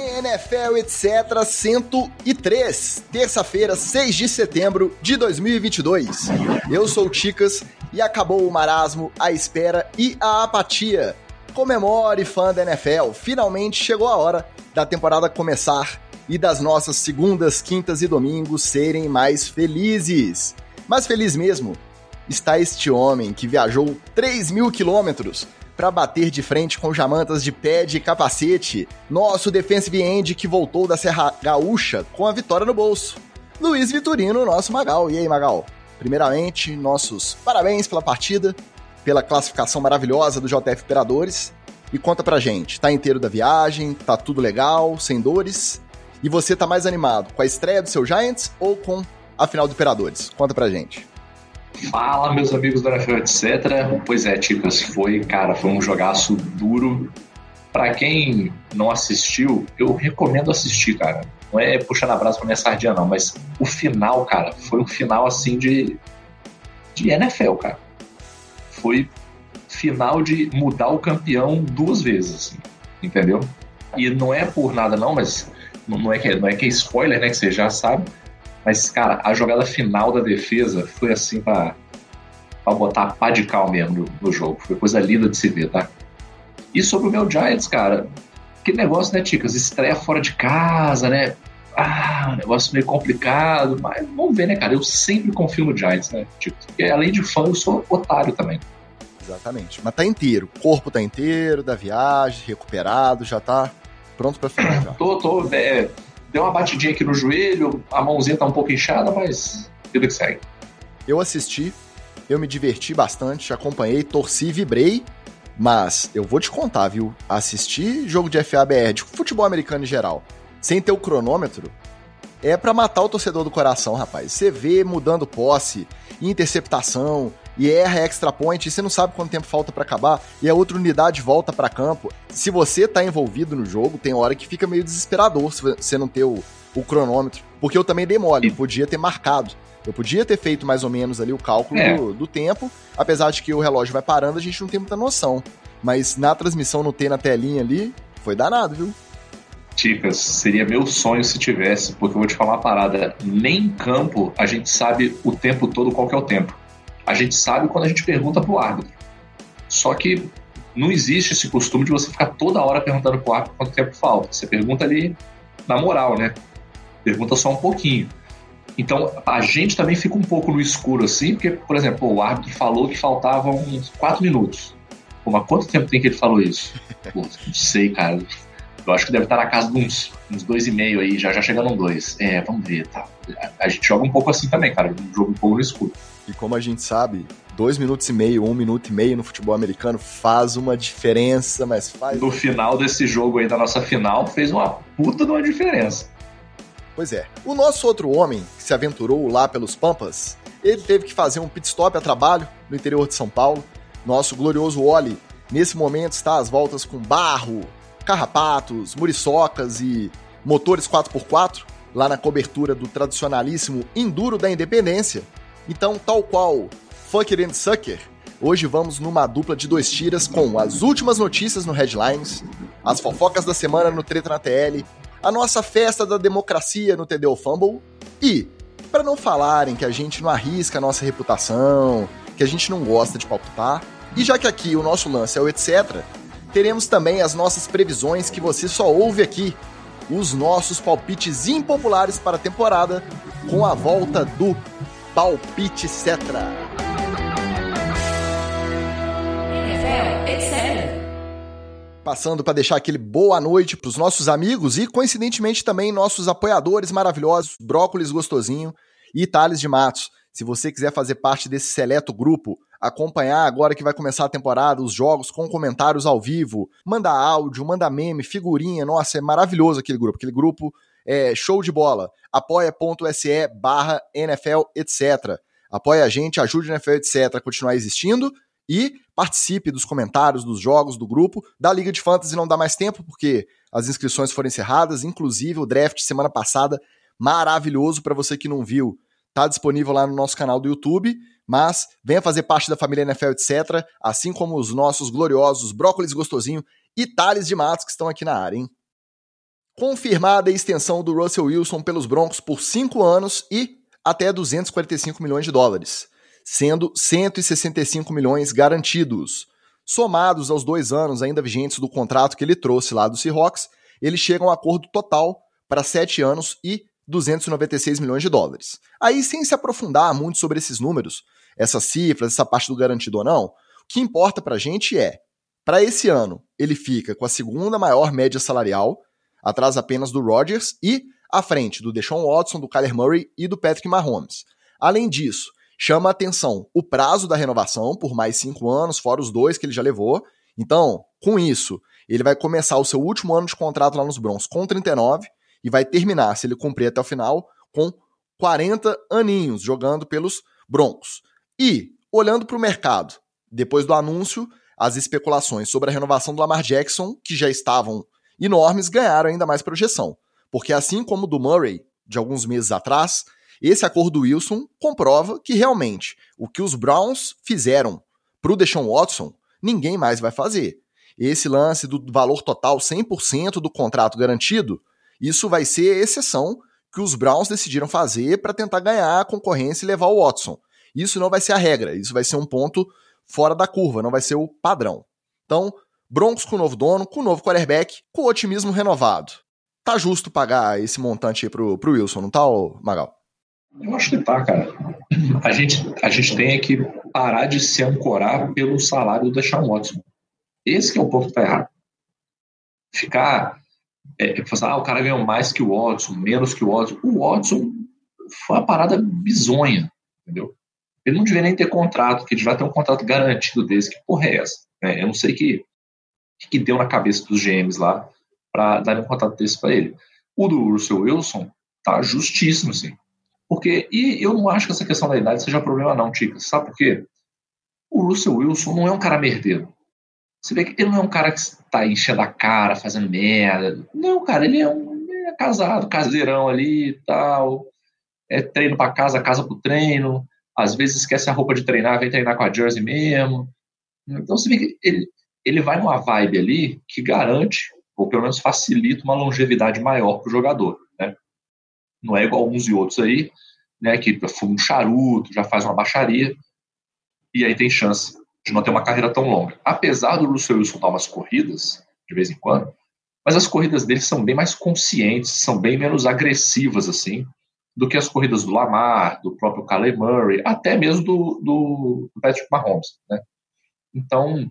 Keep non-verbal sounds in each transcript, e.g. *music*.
NFL, etc. 103, terça-feira, 6 de setembro de 2022. Eu sou o Ticas e acabou o marasmo, a espera e a apatia. Comemore, fã da NFL, finalmente chegou a hora da temporada começar e das nossas segundas, quintas e domingos serem mais felizes. Mas feliz mesmo está este homem que viajou 3 mil quilômetros para bater de frente com jamantas de pé e capacete. Nosso defensive end que voltou da Serra Gaúcha com a vitória no bolso. Luiz Vitorino, nosso Magal. E aí, Magal? Primeiramente, nossos parabéns pela partida, pela classificação maravilhosa do JF Operadores. E conta pra gente, tá inteiro da viagem, tá tudo legal, sem dores? E você tá mais animado com a estreia do seu Giants ou com a final do Operadores? Conta pra gente. Fala, meus amigos do NFL, etc. Pois é, Ticas, foi, cara, foi um jogaço duro. Para quem não assistiu, eu recomendo assistir, cara. Não é puxando a brasa pra minha sardinha, não, mas o final, cara, foi um final assim de, de NFL, cara. Foi final de mudar o campeão duas vezes, assim, entendeu? E não é por nada, não, mas não é que, não é, que é spoiler, né? Que você já sabe mas, cara, a jogada final da defesa foi assim pra, pra botar pá de cal mesmo no, no jogo. Foi coisa linda de se ver, tá? E sobre o meu Giants, cara, que negócio, né, Ticas? Estreia fora de casa, né? Ah, negócio meio complicado, mas vamos ver, né, cara? Eu sempre confio no Giants, né, Ticas? Porque além de fã, eu sou otário também. Exatamente. Mas tá inteiro. O corpo tá inteiro, da viagem, recuperado, já tá pronto pra final *coughs* já. tô, tô, é, deu uma batidinha aqui no joelho, a mãozinha tá um pouco inchada, mas tudo que segue. Eu assisti, eu me diverti bastante, acompanhei, torci, vibrei, mas eu vou te contar, viu? Assistir jogo de FABR, de futebol americano em geral, sem ter o cronômetro, é para matar o torcedor do coração, rapaz. Você vê mudando posse, interceptação, e erra extra point, e você não sabe quanto tempo falta para acabar, e a outra unidade volta para campo. Se você tá envolvido no jogo, tem hora que fica meio desesperador se você não ter o, o cronômetro. Porque eu também dei mole, eu podia ter marcado. Eu podia ter feito mais ou menos ali o cálculo é. do, do, tempo, apesar de que o relógio vai parando, a gente não tem muita noção. Mas na transmissão, não ter na telinha ali, foi danado, viu? Ticas, seria meu sonho se tivesse, porque eu vou te falar uma parada. Nem em campo a gente sabe o tempo todo qual que é o tempo. A gente sabe quando a gente pergunta pro árbitro. Só que não existe esse costume de você ficar toda hora perguntando pro árbitro quanto tempo falta. Você pergunta ali na moral, né? Pergunta só um pouquinho. Então, a gente também fica um pouco no escuro assim, porque, por exemplo, o árbitro falou que faltavam uns 4 minutos. Pô, mas quanto tempo tem que ele falou isso? *laughs* Pô, não sei, cara. Eu acho que deve estar na casa de uns, uns dois e meio aí, já, já chegando um dois. É, vamos ver, tá. A, a gente joga um pouco assim também, cara. Um jogo um pouco no escuro. E como a gente sabe, dois minutos e meio, um minuto e meio no futebol americano faz uma diferença, mas faz. No final desse jogo aí, da nossa final, fez uma puta de uma diferença. Pois é. O nosso outro homem que se aventurou lá pelos Pampas, ele teve que fazer um pit stop a trabalho no interior de São Paulo. Nosso glorioso Oli, nesse momento, está às voltas com barro, carrapatos, muriçocas e motores 4x4, lá na cobertura do tradicionalíssimo Enduro da Independência então, tal qual Fucker and Sucker, hoje vamos numa dupla de dois tiras com as últimas notícias no Headlines, as fofocas da semana no Treta na TL, a nossa festa da democracia no TDO Fumble e, para não falarem que a gente não arrisca a nossa reputação, que a gente não gosta de palpitar, e já que aqui o nosso lance é o etc., teremos também as nossas previsões que você só ouve aqui, os nossos palpites impopulares para a temporada, com a volta do Palpite Cetra. Passando para deixar aquele boa noite para os nossos amigos e, coincidentemente, também nossos apoiadores maravilhosos, Brócolis Gostosinho e Thales de Matos. Se você quiser fazer parte desse seleto grupo, acompanhar agora que vai começar a temporada, os jogos com comentários ao vivo, manda áudio, manda meme, figurinha, nossa, é maravilhoso aquele grupo. Aquele grupo é show de bola. apoia.se barra NFL, etc. Apoia a gente, ajude o NFL, etc. a continuar existindo e participe dos comentários, dos jogos, do grupo. Da Liga de Fantasy não dá mais tempo, porque as inscrições foram encerradas, inclusive o draft semana passada, maravilhoso para você que não viu. Tá disponível lá no nosso canal do YouTube, mas venha fazer parte da família NFL, etc., assim como os nossos gloriosos Brócolis Gostosinho e Thales de Matos que estão aqui na área, hein? Confirmada a extensão do Russell Wilson pelos Broncos por 5 anos e até 245 milhões de dólares, sendo 165 milhões garantidos. Somados aos dois anos ainda vigentes do contrato que ele trouxe lá do Seahawks, eles chegam a um acordo total para 7 anos e 296 milhões de dólares. Aí, sem se aprofundar muito sobre esses números, essas cifras, essa parte do garantido ou não, o que importa para a gente é, para esse ano, ele fica com a segunda maior média salarial, atrás apenas do Rodgers e à frente do Deshaun Watson, do Kyler Murray e do Patrick Mahomes. Além disso, chama a atenção o prazo da renovação por mais cinco anos, fora os dois que ele já levou. Então, com isso, ele vai começar o seu último ano de contrato lá nos Broncos com 39 e vai terminar, se ele cumprir até o final, com 40 aninhos jogando pelos Broncos. E, olhando para o mercado, depois do anúncio, as especulações sobre a renovação do Lamar Jackson, que já estavam enormes, ganharam ainda mais projeção. Porque assim como o do Murray, de alguns meses atrás, esse acordo do Wilson comprova que realmente o que os Browns fizeram para o Deshaun Watson, ninguém mais vai fazer. Esse lance do valor total 100% do contrato garantido isso vai ser a exceção que os Browns decidiram fazer para tentar ganhar a concorrência e levar o Watson. Isso não vai ser a regra, isso vai ser um ponto fora da curva, não vai ser o padrão. Então, Broncos com o novo dono, com o novo quarterback, com otimismo renovado. Tá justo pagar esse montante aí pro, pro Wilson, não tá, Magal? Eu acho que tá, cara. A gente, a gente tem que parar de se ancorar pelo salário do Deshaun Watson. Esse que é o ponto que tá errado. Ficar é, ah, o cara ganhou mais que o Watson, menos que o Watson. O Watson foi uma parada bizonha, entendeu? Ele não devia nem ter contrato, que ele vai ter um contrato garantido desse. Que porra é essa? É, eu não sei que que, deu na cabeça dos GMs lá para dar um contrato desse para ele. O do Russell Wilson tá justíssimo, assim. Porque, e eu não acho que essa questão da idade seja problema, não, Tica. Sabe por quê? O Russell Wilson não é um cara merdeiro. Você vê que ele não é um cara que está enchendo a cara, fazendo merda. Não, cara, ele é um ele é casado, caseirão ali e tal. É treino para casa, casa pro treino. Às vezes esquece a roupa de treinar, vem treinar com a jersey mesmo. Então você vê que ele, ele vai numa vibe ali que garante, ou pelo menos facilita uma longevidade maior pro jogador. Né? Não é igual uns e outros aí, né, que fuma um charuto, já faz uma baixaria, e aí tem chance de não ter uma carreira tão longa. Apesar do Russell Wilson dar umas corridas, de vez em quando, mas as corridas dele são bem mais conscientes, são bem menos agressivas, assim, do que as corridas do Lamar, do próprio Caleb Murray, até mesmo do, do Patrick Mahomes, né? Então,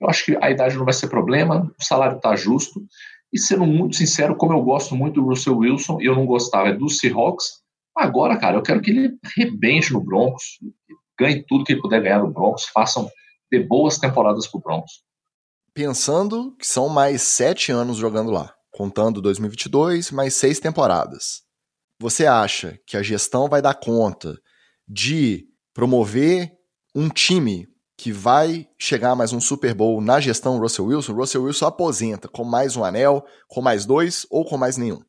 eu acho que a idade não vai ser problema, o salário está justo, e sendo muito sincero, como eu gosto muito do Russell Wilson, eu não gostava do Seahawks, agora, cara, eu quero que ele rebente no Broncos, ganhe tudo que ele puder ganhar no Broncos, façam ter boas temporadas pro Broncos. Pensando que são mais sete anos jogando lá, contando 2022, mais seis temporadas. Você acha que a gestão vai dar conta de promover um time que vai chegar mais um Super Bowl na gestão Russell Wilson? Russell Wilson aposenta com mais um anel, com mais dois ou com mais nenhum?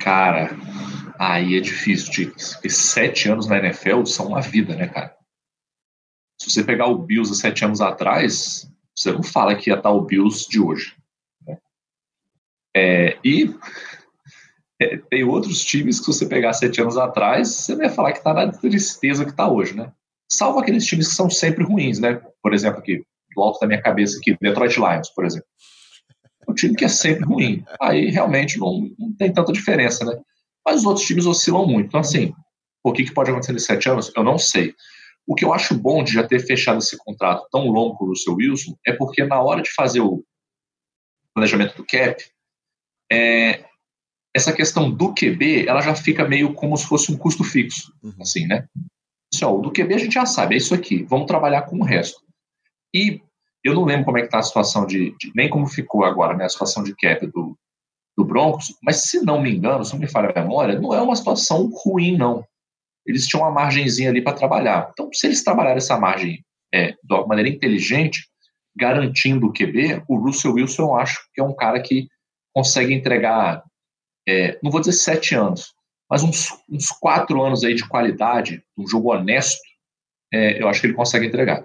Cara, aí é difícil. Porque sete anos na NFL são uma vida, né, cara? Se você pegar o Bills há sete anos atrás, você não fala que ia estar o Bills de hoje. Né? É, e é, tem outros times que se você pegar sete anos atrás, você não ia falar que está na tristeza que está hoje, né? Salvo aqueles times que são sempre ruins, né? Por exemplo, aqui, do alto da minha cabeça aqui, Detroit Lions, por exemplo. Um time que é sempre ruim. Aí realmente não, não tem tanta diferença, né? Mas os outros times oscilam muito. Então, assim, o que, que pode acontecer nesses sete anos? Eu não sei. O que eu acho bom de já ter fechado esse contrato tão longo com o Russell Wilson é porque na hora de fazer o planejamento do cap, é, essa questão do QB, ela já fica meio como se fosse um custo fixo, uhum. assim, né? Assim, ó, o do QB a gente já sabe, é isso aqui, vamos trabalhar com o resto. E eu não lembro como é que tá a situação de, de nem como ficou agora, né, a situação de cap do, do Broncos, mas se não me engano, se não me falha a memória, não é uma situação ruim, não eles tinham uma margenzinha ali para trabalhar. Então, se eles trabalharem essa margem é, de uma maneira inteligente, garantindo o QB, o Russell Wilson eu acho que é um cara que consegue entregar, é, não vou dizer sete anos, mas uns, uns quatro anos aí de qualidade, um jogo honesto, é, eu acho que ele consegue entregar.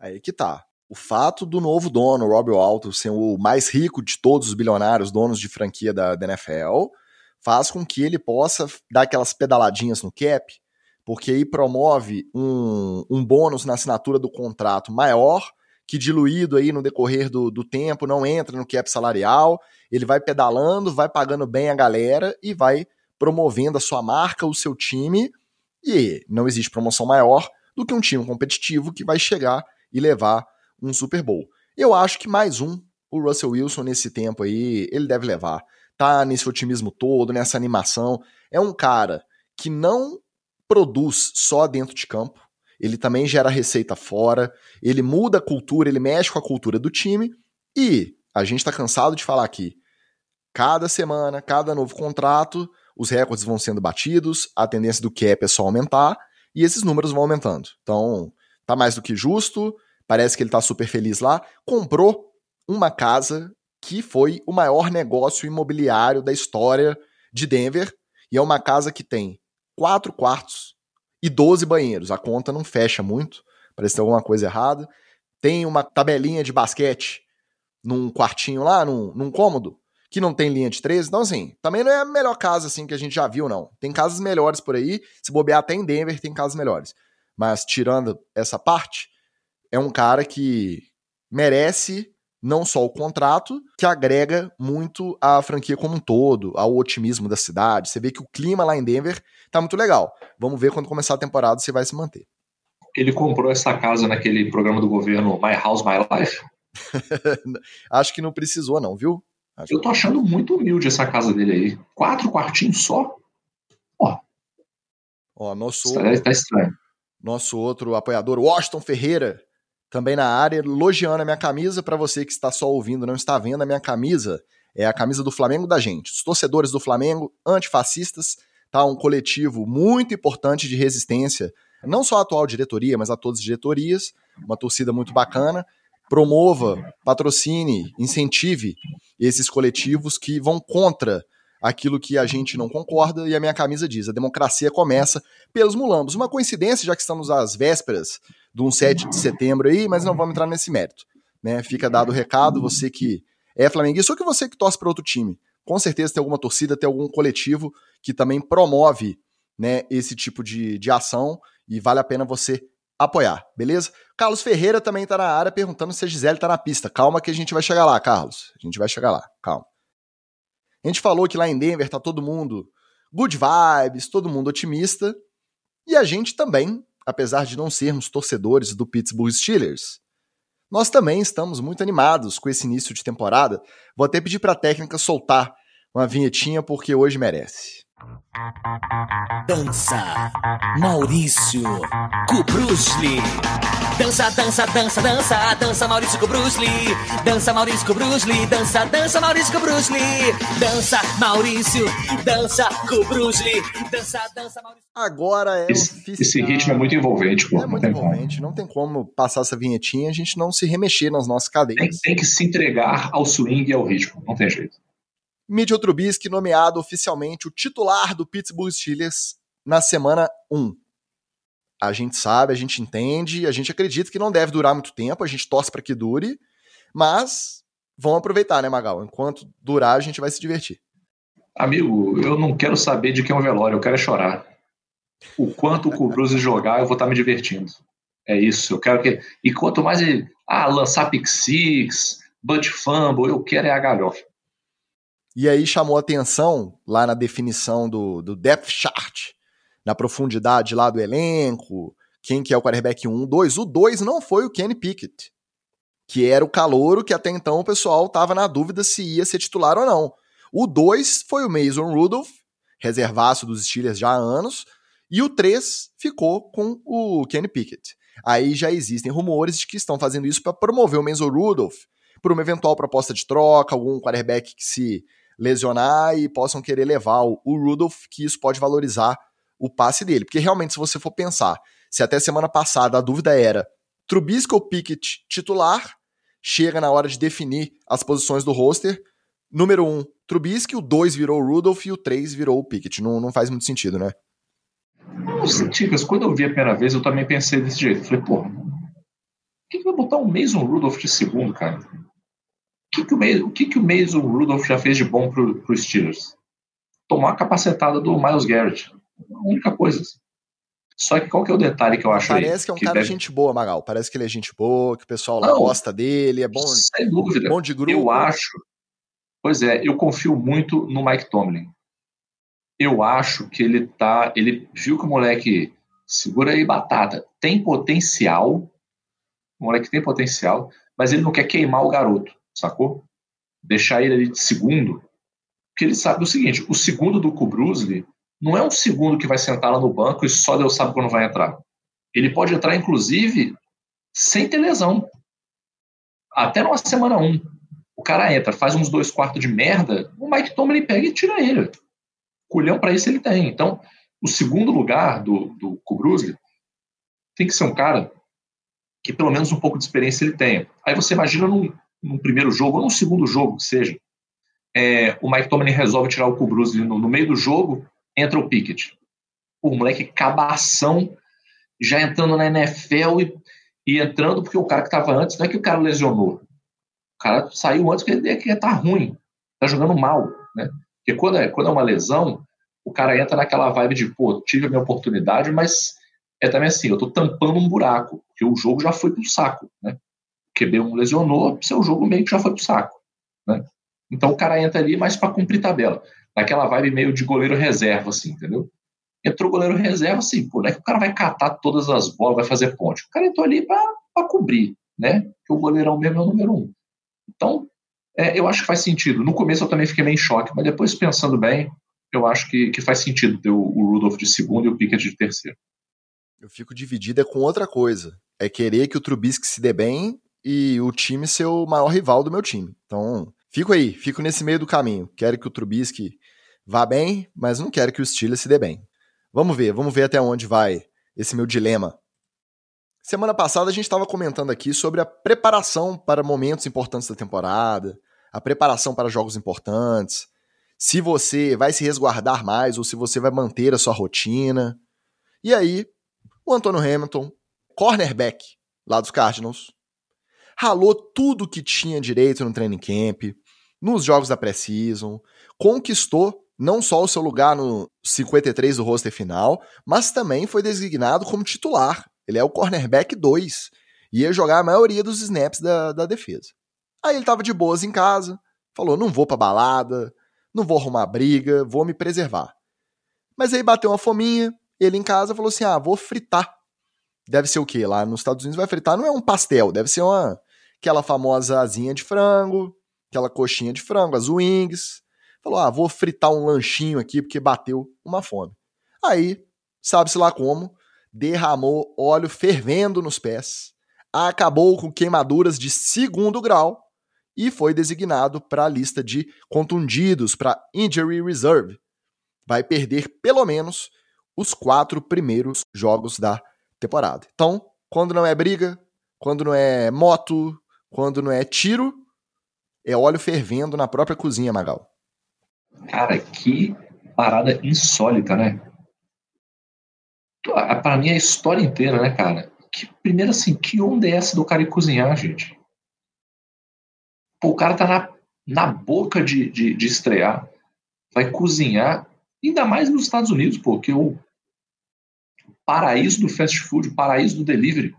Aí que tá. O fato do novo dono, Rob Walton, ser o mais rico de todos os bilionários donos de franquia da, da NFL, faz com que ele possa dar aquelas pedaladinhas no cap, porque aí promove um, um bônus na assinatura do contrato maior, que diluído aí no decorrer do, do tempo não entra no cap salarial, ele vai pedalando, vai pagando bem a galera e vai promovendo a sua marca, o seu time, e não existe promoção maior do que um time competitivo que vai chegar e levar um Super Bowl. Eu acho que mais um, o Russell Wilson nesse tempo aí, ele deve levar. Tá nesse otimismo todo, nessa animação. É um cara que não produz só dentro de campo, ele também gera receita fora, ele muda a cultura, ele mexe com a cultura do time e a gente está cansado de falar aqui. Cada semana, cada novo contrato, os recordes vão sendo batidos, a tendência do cap é só aumentar e esses números vão aumentando. Então, tá mais do que justo, parece que ele tá super feliz lá. Comprou uma casa que foi o maior negócio imobiliário da história de Denver e é uma casa que tem quatro quartos e 12 banheiros. A conta não fecha muito, parece ter alguma coisa errada. Tem uma tabelinha de basquete num quartinho lá, num, num cômodo, que não tem linha de três. Então, assim, também não é a melhor casa assim que a gente já viu, não. Tem casas melhores por aí. Se bobear até em Denver, tem casas melhores. Mas tirando essa parte, é um cara que merece não só o contrato, que agrega muito à franquia como um todo, ao otimismo da cidade. Você vê que o clima lá em Denver tá muito legal. Vamos ver quando começar a temporada se vai se manter. Ele comprou essa casa naquele programa do governo My House, My Life? *laughs* Acho que não precisou, não, viu? Acho Eu tô achando muito humilde essa casa dele aí. Quatro quartinhos só? Ó. Ó, nosso, tá, tá estranho. Nosso outro apoiador, Washington Ferreira, também na área, elogiando a minha camisa. Para você que está só ouvindo, não está vendo, a minha camisa é a camisa do Flamengo da gente. Os torcedores do Flamengo, antifascistas, tá? Um coletivo muito importante de resistência, não só à atual diretoria, mas a todas as diretorias. Uma torcida muito bacana. Promova, patrocine, incentive esses coletivos que vão contra aquilo que a gente não concorda, e a minha camisa diz: a democracia começa pelos mulambos. Uma coincidência, já que estamos às vésperas do 7 de setembro aí, mas não vamos entrar nesse mérito. Né? Fica dado o recado, você que é flamenguista ou que você que torce para outro time. Com certeza tem alguma torcida, tem algum coletivo que também promove né, esse tipo de, de ação e vale a pena você apoiar, beleza? Carlos Ferreira também tá na área perguntando se a Gisele tá na pista. Calma que a gente vai chegar lá, Carlos. A gente vai chegar lá, calma. A gente falou que lá em Denver tá todo mundo good vibes, todo mundo otimista. E a gente também, apesar de não sermos torcedores do Pittsburgh Steelers, nós também estamos muito animados com esse início de temporada. Vou até pedir para a técnica soltar uma vinhetinha porque hoje merece. Dança, Maurício Kubrusli. Dança, dança, dança, dança, dança Maurício Kubrusli. Dança Maurício Kubrusli, dança, dança Maurício Kubrusli. Dança Maurício, dança Kubrusli. Dança, dança Maurício. Agora é esse, oficial. Esse ritmo é muito envolvente, pô. É muito envolvente, como. não tem como passar essa vinhetinha e a gente não se remexer nas nossas cadeiras. Tem, tem que se entregar ao swing e ao ritmo, não tem jeito. Mitchell Trubisky nomeado oficialmente o titular do Pittsburgh Steelers na semana 1. A gente sabe, a gente entende, a gente acredita que não deve durar muito tempo, a gente torce para que dure, mas vamos aproveitar, né, Magal? Enquanto durar, a gente vai se divertir. Amigo, eu não quero saber de quem é um velório, eu quero é chorar. O quanto o Cruz *laughs* jogar, eu vou estar me divertindo. É isso, eu quero que. E quanto mais ele. Ah, lançar pick six, butt fumble, eu quero é a galhofa. E aí chamou atenção lá na definição do, do depth chart, na profundidade lá do elenco, quem que é o quarterback 1, 2. O 2 não foi o Kenny Pickett, que era o calouro que até então o pessoal estava na dúvida se ia ser titular ou não. O 2 foi o Mason Rudolph, reservaço dos Steelers já há anos, e o 3 ficou com o Kenny Pickett. Aí já existem rumores de que estão fazendo isso para promover o Mason Rudolph por uma eventual proposta de troca, algum quarterback que se lesionar e possam querer levar o, Rudolph, que isso pode valorizar o passe dele. Porque realmente, se você for pensar, se até semana passada a dúvida era Trubisky ou Pickett titular, chega na hora de definir as posições do roster. Número 1, um, Trubisky, o 2 virou o Rudolph e o 3 virou o Pickett. Não, não faz muito sentido, né? Não, Ticas, quando eu vi a primeira vez, eu também pensei desse jeito. Falei, pô, que, que vai botar o Mason Rudolph de segundo, cara? O que, que, o, Mason, o, que, que o Mason Rudolph já fez de bom pro, pro Steelers? Tomar a capacetada do Miles Garrett. A única coisa. Só que qual que é o detalhe que eu acho Parece aí, que é um que cara deve... gente boa, Magal. Parece que ele é gente boa, que o pessoal lá Não, gosta dele, é bom, sem dúvida. bom de grupo. Eu acho. Pois é, eu confio muito no Mike Tomlin. Eu acho que ele tá. Ele viu que o moleque segura aí batata. Tem potencial. O moleque tem potencial, mas ele não quer queimar o garoto, sacou? Deixar ele ali de segundo. Porque ele sabe o seguinte: o segundo do Kubrusli não é um segundo que vai sentar lá no banco e só Deus sabe quando vai entrar. Ele pode entrar, inclusive, sem ter lesão. Até numa semana 1. Um. O cara entra, faz uns dois quartos de merda, o Mike Tomlin pega e tira ele. Culhão para isso ele tem. Então, o segundo lugar do, do Kubrusli tem que ser um cara que pelo menos um pouco de experiência ele tenha. Aí você imagina num, num primeiro jogo, ou num segundo jogo, que seja, é, o Mike Tomlin resolve tirar o Kubrusli no, no meio do jogo, entra o Pickett. O moleque cabação, já entrando na NFL e, e entrando porque o cara que estava antes, não é que o cara lesionou. O cara saiu antes porque ele que tá ruim, tá jogando mal, né? Porque quando é, quando é uma lesão, o cara entra naquela vibe de, pô, tive a minha oportunidade, mas é também assim, eu tô tampando um buraco, porque o jogo já foi pro saco, né? O QB1 lesionou, seu jogo meio que já foi pro saco, né? Então o cara entra ali mais para cumprir tabela naquela vibe meio de goleiro reserva, assim, entendeu? Entrou goleiro reserva, assim, pô, não é que o cara vai catar todas as bolas, vai fazer ponte. O cara entrou ali para cobrir, né? Que o goleirão mesmo é o número um. Então, é, eu acho que faz sentido. No começo eu também fiquei meio em choque, mas depois pensando bem, eu acho que, que faz sentido ter o, o Rudolph de segundo e o Pickett de terceiro. Eu fico dividido é com outra coisa. É querer que o Trubisky se dê bem e o time ser o maior rival do meu time. Então, fico aí, fico nesse meio do caminho. Quero que o Trubisky vá bem, mas não quero que o Steelers se dê bem. Vamos ver, vamos ver até onde vai esse meu dilema. Semana passada a gente estava comentando aqui sobre a preparação para momentos importantes da temporada, a preparação para jogos importantes, se você vai se resguardar mais ou se você vai manter a sua rotina. E aí, o Antônio Hamilton, cornerback lá dos Cardinals, ralou tudo que tinha direito no training camp, nos jogos da pré-season, conquistou não só o seu lugar no 53 do roster final, mas também foi designado como titular. Ele é o cornerback 2. Ia jogar a maioria dos snaps da, da defesa. Aí ele tava de boas em casa, falou: não vou pra balada, não vou arrumar briga, vou me preservar. Mas aí bateu uma fominha, ele em casa falou assim: ah, vou fritar. Deve ser o quê? Lá nos Estados Unidos vai fritar, não é um pastel, deve ser uma aquela famosa asinha de frango, aquela coxinha de frango, as wings. Falou: ah, vou fritar um lanchinho aqui porque bateu uma fome. Aí, sabe-se lá como, derramou óleo fervendo nos pés, acabou com queimaduras de segundo grau e foi designado para a lista de contundidos, para Injury Reserve. Vai perder pelo menos os quatro primeiros jogos da temporada. Então, quando não é briga, quando não é moto, quando não é tiro, é óleo fervendo na própria cozinha, Magal. Cara, que parada insólita, né? Para mim, é a história inteira, né, cara? Que, primeiro, assim, que onda é essa do cara ir cozinhar, gente? Pô, o cara tá na, na boca de, de, de estrear, vai cozinhar, ainda mais nos Estados Unidos, pô, que o paraíso do fast food, paraíso do delivery.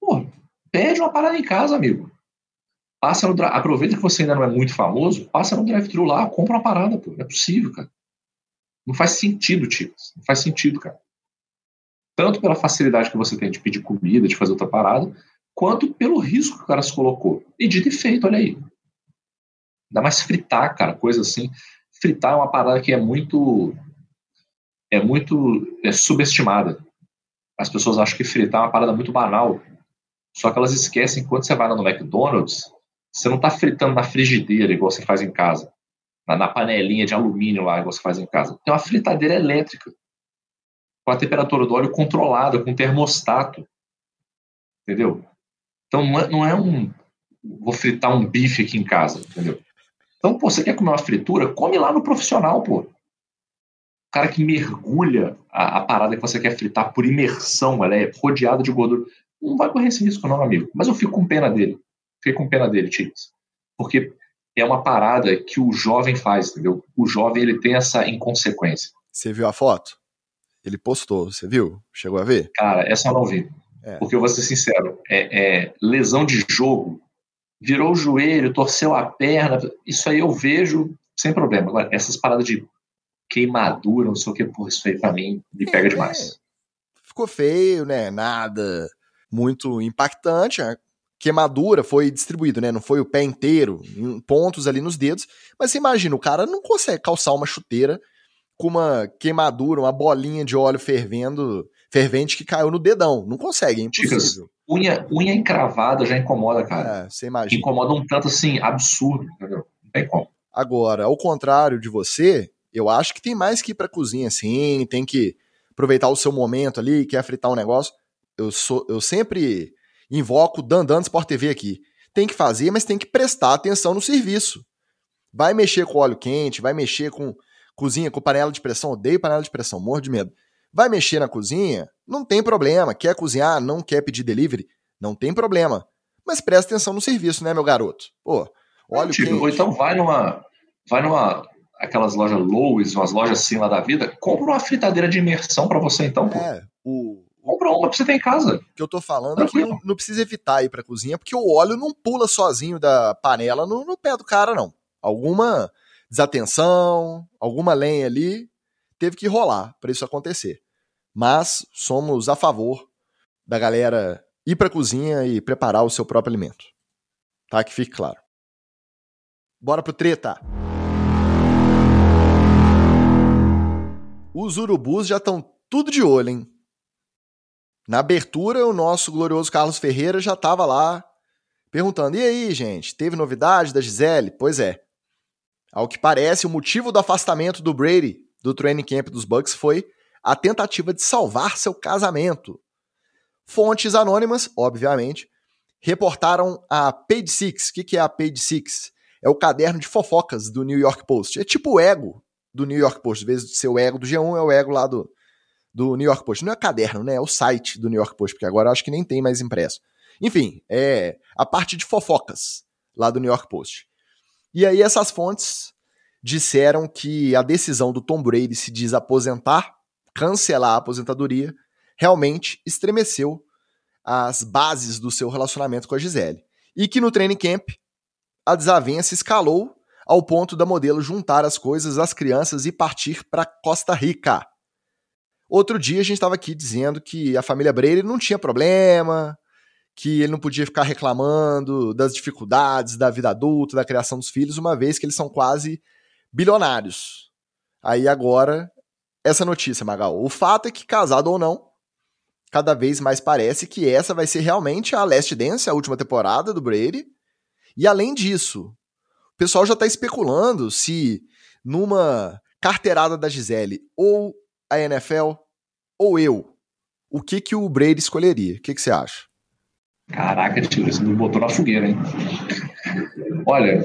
Pô, pede uma parada em casa, amigo. Passa no aproveita que você ainda não é muito famoso, passa no drive-thru lá, compra uma parada, pô. Não é possível, cara. Não faz sentido, tio. Não faz sentido, cara. Tanto pela facilidade que você tem de pedir comida, de fazer outra parada, quanto pelo risco que o cara se colocou. E dito e feito, olha aí. Ainda mais fritar, cara, coisa assim. Fritar é uma parada que é muito. É muito é subestimada. As pessoas acham que fritar é uma parada muito banal. Só que elas esquecem que quando você vai lá no McDonald's, você não está fritando na frigideira, igual você faz em casa. Na, na, panelinha de alumínio lá, igual você faz em casa. Tem uma fritadeira elétrica. Com a temperatura do óleo controlada, com termostato. Entendeu? Então não é, não é um. Vou fritar um bife aqui em casa, entendeu? Então, pô, você quer comer uma fritura? Come lá no profissional, pô. O cara que mergulha a, a parada que você quer fritar por imersão, ela é rodeada de gordura. não vai correr esse risco, não, amigo. Mas eu fico com pena dele. Fico com pena dele, Ticas. Porque é uma parada que o jovem faz, entendeu? O jovem ele tem essa inconsequência. Você viu a foto? Ele postou, você viu? Chegou a ver? Cara, essa eu não vi. É. Porque eu vou ser sincero, é, é, lesão de jogo, virou o joelho, torceu a perna, isso aí eu vejo sem problema. Agora, essas paradas de queimadura, não sei o que, porra, isso aí pra mim me pega é, demais. Ficou feio, né? Nada muito impactante. A queimadura foi distribuído, né? Não foi o pé inteiro, em pontos ali nos dedos. Mas você imagina, o cara não consegue calçar uma chuteira com uma queimadura, uma bolinha de óleo fervendo, fervente que caiu no dedão. Não consegue, é impossível. Dicas, unha, unha encravada já incomoda, cara. É, você imagina. Incomoda um tanto assim, absurdo, entendeu? Não tem como. Agora, ao contrário de você, eu acho que tem mais que ir pra cozinha, sim, tem que aproveitar o seu momento ali, quer fritar um negócio. Eu, sou, eu sempre invoco Dandan Sport TV aqui. Tem que fazer, mas tem que prestar atenção no serviço. Vai mexer com óleo quente, vai mexer com cozinha, com panela de pressão, odeio panela de pressão, morro de medo. Vai mexer na cozinha? Não tem problema. Quer cozinhar, não quer pedir delivery? Não tem problema. Mas presta atenção no serviço, né, meu garoto? Pô, óleo tipo, quente. Ou então vai numa, vai numa aquelas lojas Lowe's, umas lojas assim lá da vida, compra uma fritadeira de imersão para você então, pô. É, o compra uma pra você ter em casa. O que eu tô falando é que não, não, precisa evitar ir pra cozinha, porque o óleo não pula sozinho da panela no, no pé do cara, não. Alguma desatenção, alguma lenha ali teve que rolar para isso acontecer. Mas somos a favor da galera ir para a cozinha e preparar o seu próprio alimento. Tá? Que fique claro. Bora pro treta! Os urubus já estão tudo de olho, hein? Na abertura, o nosso glorioso Carlos Ferreira já estava lá perguntando: e aí, gente, teve novidade da Gisele? Pois é. Ao que parece, o motivo do afastamento do Brady do training camp dos Bucks foi a tentativa de salvar seu casamento. Fontes anônimas, obviamente, reportaram a Page Six. O que é a Page Six? É o caderno de fofocas do New York Post. É tipo o ego do New York Post. Em vez de ser o ego do G1, é o ego lá do, do New York Post. Não é caderno, né? É o site do New York Post, porque agora acho que nem tem mais impresso. Enfim, é a parte de fofocas lá do New York Post. E aí essas fontes disseram que a decisão do Tom Brady se desaposentar, cancelar a aposentadoria, realmente estremeceu as bases do seu relacionamento com a Gisele. E que no training camp a desavença escalou ao ponto da modelo juntar as coisas, as crianças e partir para Costa Rica. Outro dia a gente estava aqui dizendo que a família Brady não tinha problema, que ele não podia ficar reclamando das dificuldades da vida adulta, da criação dos filhos, uma vez que eles são quase bilionários. Aí agora, essa notícia, Magal. O fato é que, casado ou não, cada vez mais parece que essa vai ser realmente a Last Dance, a última temporada do Brady. E além disso, o pessoal já está especulando se numa carteirada da Gisele ou a NFL ou eu, o que que o Brady escolheria? O que, que você acha? Caraca, tio, você me botou na fogueira, hein? Olha,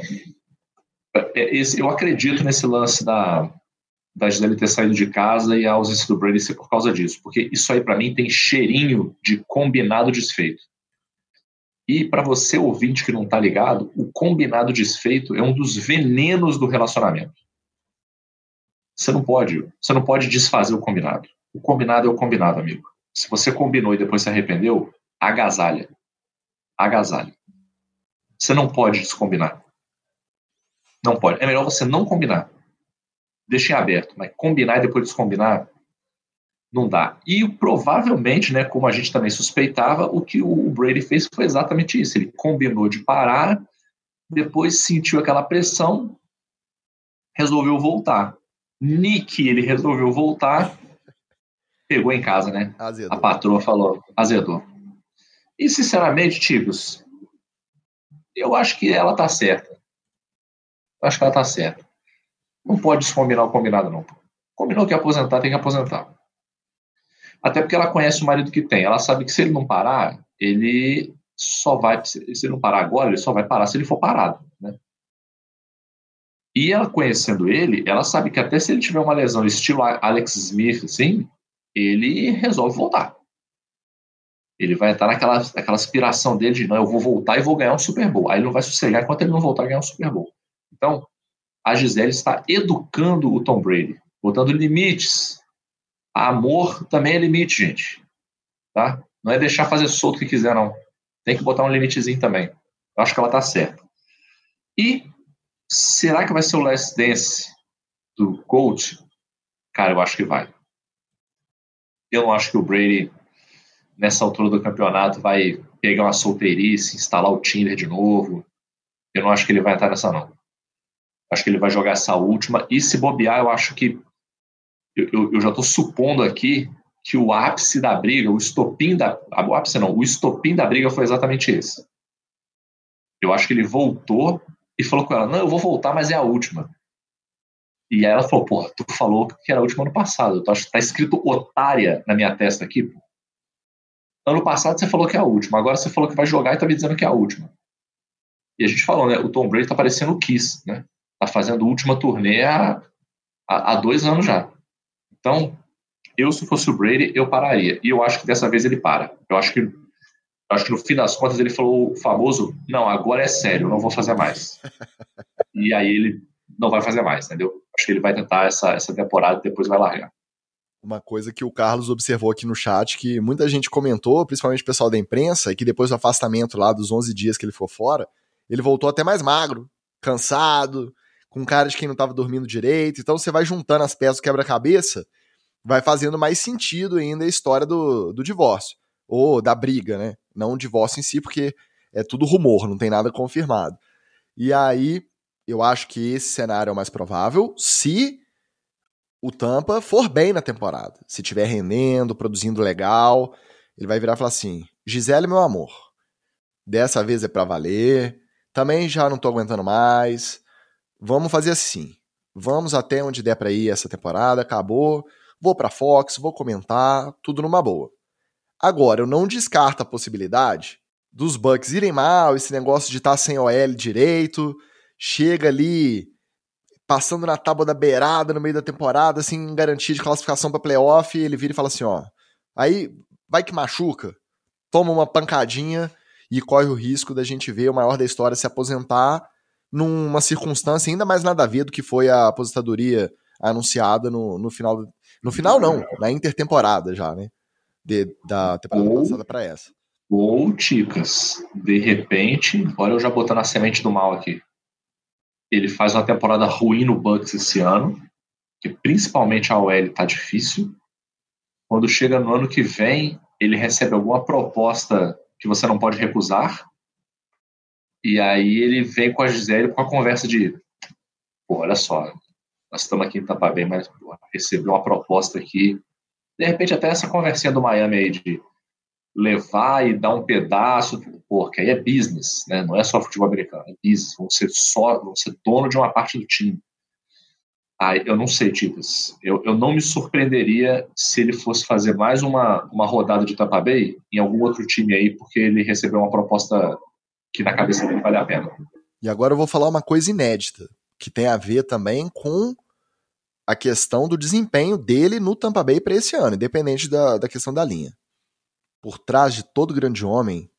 é, eu acredito nesse lance da, da Gisele ter saído de casa e a ausência do Brady ser por causa disso, porque isso aí para mim tem cheirinho de combinado desfeito. E para você ouvinte que não tá ligado, o combinado desfeito é um dos venenos do relacionamento. Você não pode, você não pode desfazer o combinado. O combinado é o combinado, amigo. Se você combinou e depois se arrependeu, agasalha agasalho. Você não pode descombinar. Não pode. É melhor você não combinar. Deixa em aberto, mas combinar e depois descombinar não dá. E provavelmente, né, como a gente também suspeitava, o que o Brady fez foi exatamente isso. Ele combinou de parar, depois sentiu aquela pressão, resolveu voltar. Nick, ele resolveu voltar, pegou em casa, né? Azedou. A patroa falou, azedou. E, sinceramente, Tigos, eu acho que ela tá certa. Eu acho que ela tá certa. Não pode descombinar o combinado, não. Combinou que aposentar, tem que aposentar. Até porque ela conhece o marido que tem. Ela sabe que se ele não parar, ele só vai. Se ele não parar agora, ele só vai parar se ele for parado. Né? E ela conhecendo ele, ela sabe que até se ele tiver uma lesão estilo Alex Smith, assim, ele resolve voltar Ele vai estar naquela, naquela aspiração dele de não, eu vou voltar e vou ganhar um Super Bowl. Aí ele não vai sossegar enquanto ele não voltar a ganhar um Super Bowl. Então, a Gisele está educando o Tom Brady, botando limites. Amor também é limite, gente. Tá? Não é deixar fazer solto o que quiser, não. Tem que botar um limitezinho também. Eu acho que ela está certa. E será que vai ser o Last Dance do Coach? Cara, eu acho que vai. Eu não acho que o Brady, nessa altura do campeonato, vai pegar uma solteirice, instalar o Tinder de novo. Eu não acho que ele vai entrar nessa, não. Acho que ele vai jogar essa última. E se bobear, eu acho que. Eu, eu, eu já estou supondo aqui que o ápice da briga, o estopim da. O ápice não, o estopim da briga foi exatamente esse. Eu acho que ele voltou e falou com ela: Não, eu vou voltar, mas é a última. E aí ela falou: Pô, tu falou que era a última ano passado. Tu acha que tá escrito otária na minha testa aqui? Pô. Ano passado você falou que é a última, agora você falou que vai jogar e tá me dizendo que é a última. E a gente falou, né? O Tom Brady tá parecendo o Kiss, né? Tá fazendo a última turnê há, há dois anos já. Então, eu, se fosse o Brady, eu pararia. E eu acho que dessa vez ele para. Eu acho que acho que no fim das contas ele falou o famoso: não, agora é sério, não vou fazer mais. *laughs* e aí ele não vai fazer mais, entendeu? Acho que ele vai tentar essa, essa temporada e depois vai largar. Uma coisa que o Carlos observou aqui no chat, que muita gente comentou, principalmente o pessoal da imprensa, é que depois do afastamento lá dos 11 dias que ele ficou fora, ele voltou até mais magro, cansado, com cara de quem não estava dormindo direito. Então você vai juntando as peças do quebra-cabeça, vai fazendo mais sentido ainda a história do, do divórcio, ou da briga, né? Não o divórcio em si, porque é tudo rumor, não tem nada confirmado. E aí, eu acho que esse cenário é o mais provável se o Tampa for bem na temporada. Se estiver rendendo, produzindo legal, ele vai virar e falar assim: Gisele, meu amor, dessa vez é para valer. Também já não tô aguentando mais. Vamos fazer assim. Vamos até onde der para ir essa temporada, acabou. Vou para Fox, vou comentar, tudo numa boa. Agora, eu não descarto a possibilidade dos Bucks irem mal, esse negócio de estar tá sem OL direito, chega ali passando na tábua da beirada no meio da temporada, assim, garantia de classificação para playoff, ele vira e fala assim, ó, aí vai que machuca, toma uma pancadinha e corre o risco da gente ver o maior da história se aposentar numa circunstância ainda mais nada a ver do que foi a aposentadoria anunciada no, no final, no final não, na intertemporada já, né? de, da temporada ou, passada para essa. Ou, Ticas, de repente, olha eu já botando a semente do mal aqui. Ele faz uma temporada ruim no Bucks esse ano, que principalmente a OL tá difícil. Quando chega no ano que vem, ele recebe alguma proposta que você não pode recusar. E aí ele vem com a Gisele com a conversa de pô, olha só, nós estamos aqui em Tampa Bay, mas recebeu uma proposta aqui de repente até essa conversinha do Miami aí de levar e dar um pedaço, porque aí é business, né? Não é só futebol americano, é business. Vão ser só, vão ser dono de uma parte do time. Aí, eu não sei, Titas. Eu, eu não me surpreenderia se ele fosse fazer mais uma, uma rodada de Tampa Bay em algum outro time aí, porque ele recebeu uma proposta que na cabeça dele vale a pena. E agora eu vou falar uma coisa inédita, que tem a ver também com a questão do desempenho dele no Tampa Bay para esse ano, independente da, da questão da linha. Por trás de todo grande homem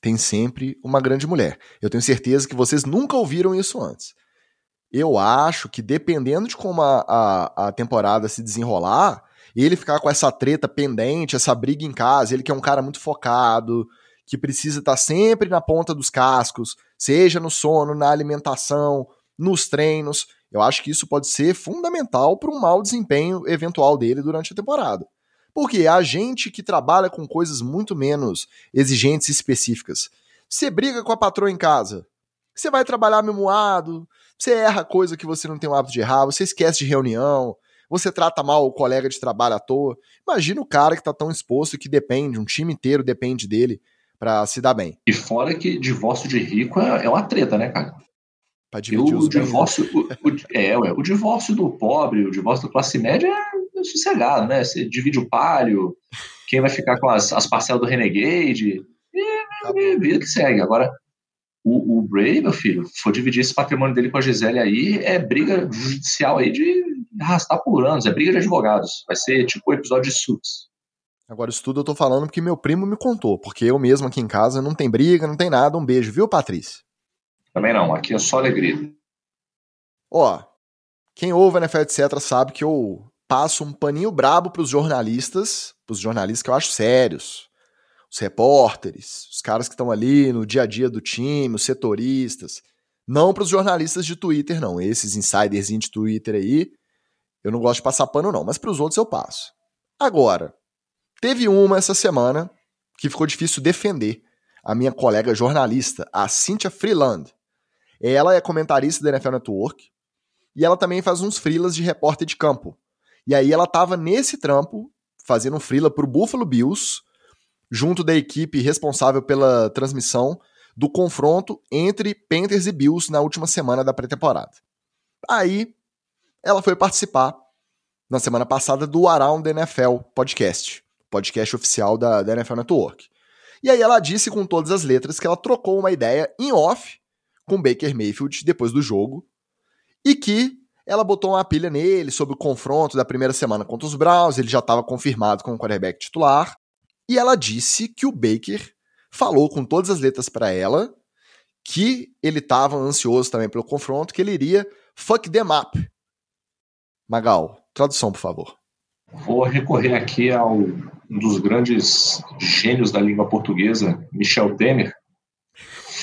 tem sempre uma grande mulher. Eu tenho certeza que vocês nunca ouviram isso antes. Eu acho que dependendo de como a, a, a temporada se desenrolar, ele ficar com essa treta pendente, essa briga em casa, ele que é um cara muito focado, que precisa estar sempre na ponta dos cascos, seja no sono, na alimentação, nos treinos. Eu acho que isso pode ser fundamental para um mau desempenho eventual dele durante a temporada. Porque a gente que trabalha com coisas muito menos exigentes e específicas. Você briga com a patroa em casa, você vai trabalhar memoado, você erra coisa que você não tem o hábito de errar, você esquece de reunião, você trata mal o colega de trabalho à toa. Imagina o cara que tá tão exposto que depende, um time inteiro depende dele para se dar bem. E fora que divórcio de rico é, é uma treta, né, cara? Para dividir o, os divórcio, o, o, é, ué, o divórcio do pobre, o divórcio da classe média é sossegado, né? Você divide o palio, quem vai ficar com as, as parcelas do Renegade, e, tá vida que segue. Agora, o, o Bray, meu filho, for dividir esse patrimônio dele com a Gisele aí, é briga judicial aí de arrastar por anos, é briga de advogados. Vai ser tipo o episódio de Suits. Agora, isso tudo eu tô falando porque meu primo me contou, porque eu mesmo aqui em casa não tem briga, não tem nada. Um beijo, viu, Patrícia? Também não, aqui é só alegria. Ó, quem ouve a NFL, etc., sabe que eu passo um paninho brabo pros jornalistas, pros jornalistas que eu acho sérios. Os repórteres, os caras que estão ali no dia a dia do time, os setoristas. Não pros jornalistas de Twitter, não. Esses insiders de Twitter aí, eu não gosto de passar pano, não. Mas pros outros eu passo. Agora, Teve uma essa semana que ficou difícil defender. A minha colega jornalista, a Cynthia Freeland. Ela é comentarista da NFL Network e ela também faz uns freelas de repórter de campo. E aí ela tava nesse trampo, fazendo um freela pro Buffalo Bills, junto da equipe responsável pela transmissão do confronto entre Panthers e Bills na última semana da pré-temporada. Aí ela foi participar na semana passada do Around the NFL podcast podcast oficial da, da NFL Network. E aí ela disse com todas as letras que ela trocou uma ideia em off com Baker Mayfield depois do jogo e que ela botou uma pilha nele sobre o confronto da primeira semana contra os Browns, ele já estava confirmado como quarterback titular, e ela disse que o Baker falou com todas as letras para ela que ele estava ansioso também pelo confronto, que ele iria fuck them up. Magal, tradução, por favor. Vou recorrer aqui ao um dos grandes gênios da língua portuguesa, Michel Temer.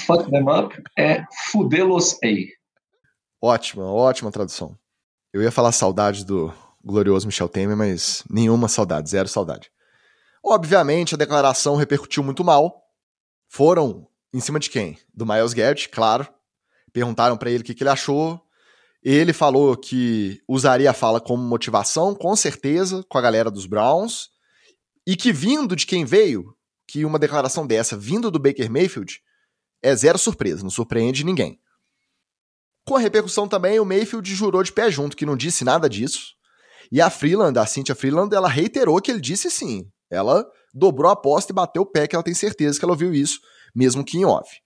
Fuck them up é fudê-los ei. Ótima, ótima tradução. Eu ia falar saudade do glorioso Michel Temer, mas nenhuma saudade, zero saudade. Obviamente, a declaração repercutiu muito mal. Foram em cima de quem? Do Miles Garrett, claro. Perguntaram para ele o que, que ele achou. Ele falou que usaria a fala como motivação, com certeza, com a galera dos Browns, e que vindo de quem veio, que uma declaração dessa vindo do Baker Mayfield, é zero surpresa, não surpreende ninguém. Com a repercussão também, o Mayfield jurou de pé junto que não disse nada disso. E a Freeland, a Cynthia Freeland, ela reiterou que ele disse sim. Ela dobrou a aposta e bateu o pé que ela tem certeza que ela ouviu isso, mesmo que em off.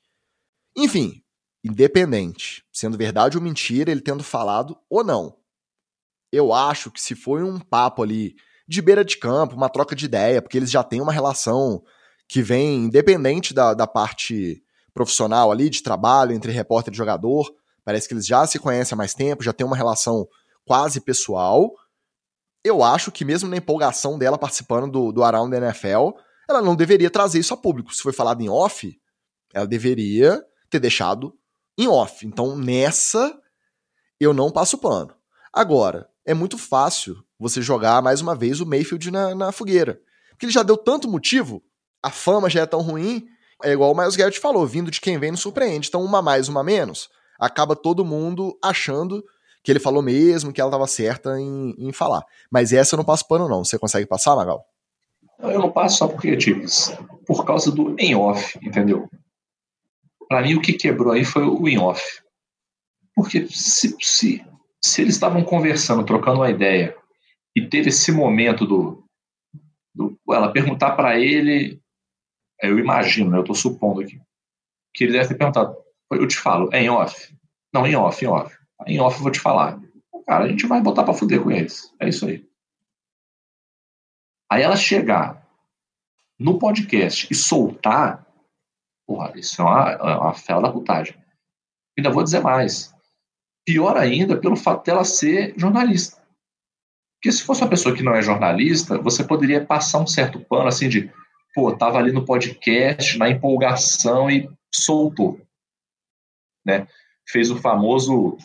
Enfim, independente, sendo verdade ou mentira, ele tendo falado ou não. Eu acho que se foi um papo ali de beira de campo, uma troca de ideia, porque eles já têm uma relação que vem independente da, da parte profissional ali, de trabalho entre repórter e jogador. Parece que eles já se conhecem há mais tempo, já tem uma relação quase pessoal. Eu acho que mesmo na empolgação dela participando do, do Around the NFL, ela não deveria trazer isso a público. Se foi falado em off, ela deveria ter deixado em off. Então, nessa, eu não passo pano. Agora, é muito fácil você jogar mais uma vez o Mayfield na, na fogueira. Porque ele já deu tanto motivo, a fama já é tão ruim, é igual o Miles Garrett falou, vindo de quem vem não surpreende. Então, uma mais, uma menos, acaba todo mundo achando que ele falou mesmo, que ela estava certa em, em, falar. Mas essa eu não passo pano, não. Você consegue passar, Magal? Eu não passo só por criativos. Por causa do em off, entendeu? para mim o que quebrou aí foi o in-off. Porque se, se, se eles estavam conversando, trocando uma ideia, e teve esse momento do, do ela perguntar para ele, eu imagino, né, eu estou supondo aqui, que ele deve ter perguntado, eu te falo, é em off? Não, em off, em off. Em off eu vou te falar. Cara, a gente vai botar para fuder com eles. É isso aí. Aí ela chegar no podcast e soltar Porra, isso é uma, é uma fela da putagem. Ainda vou dizer mais. Pior ainda pelo fato dela ser jornalista. Porque se fosse uma pessoa que não é jornalista, você poderia passar um certo pano assim de, pô, tava ali no podcast, na empolgação e soltou. Né? Fez o famoso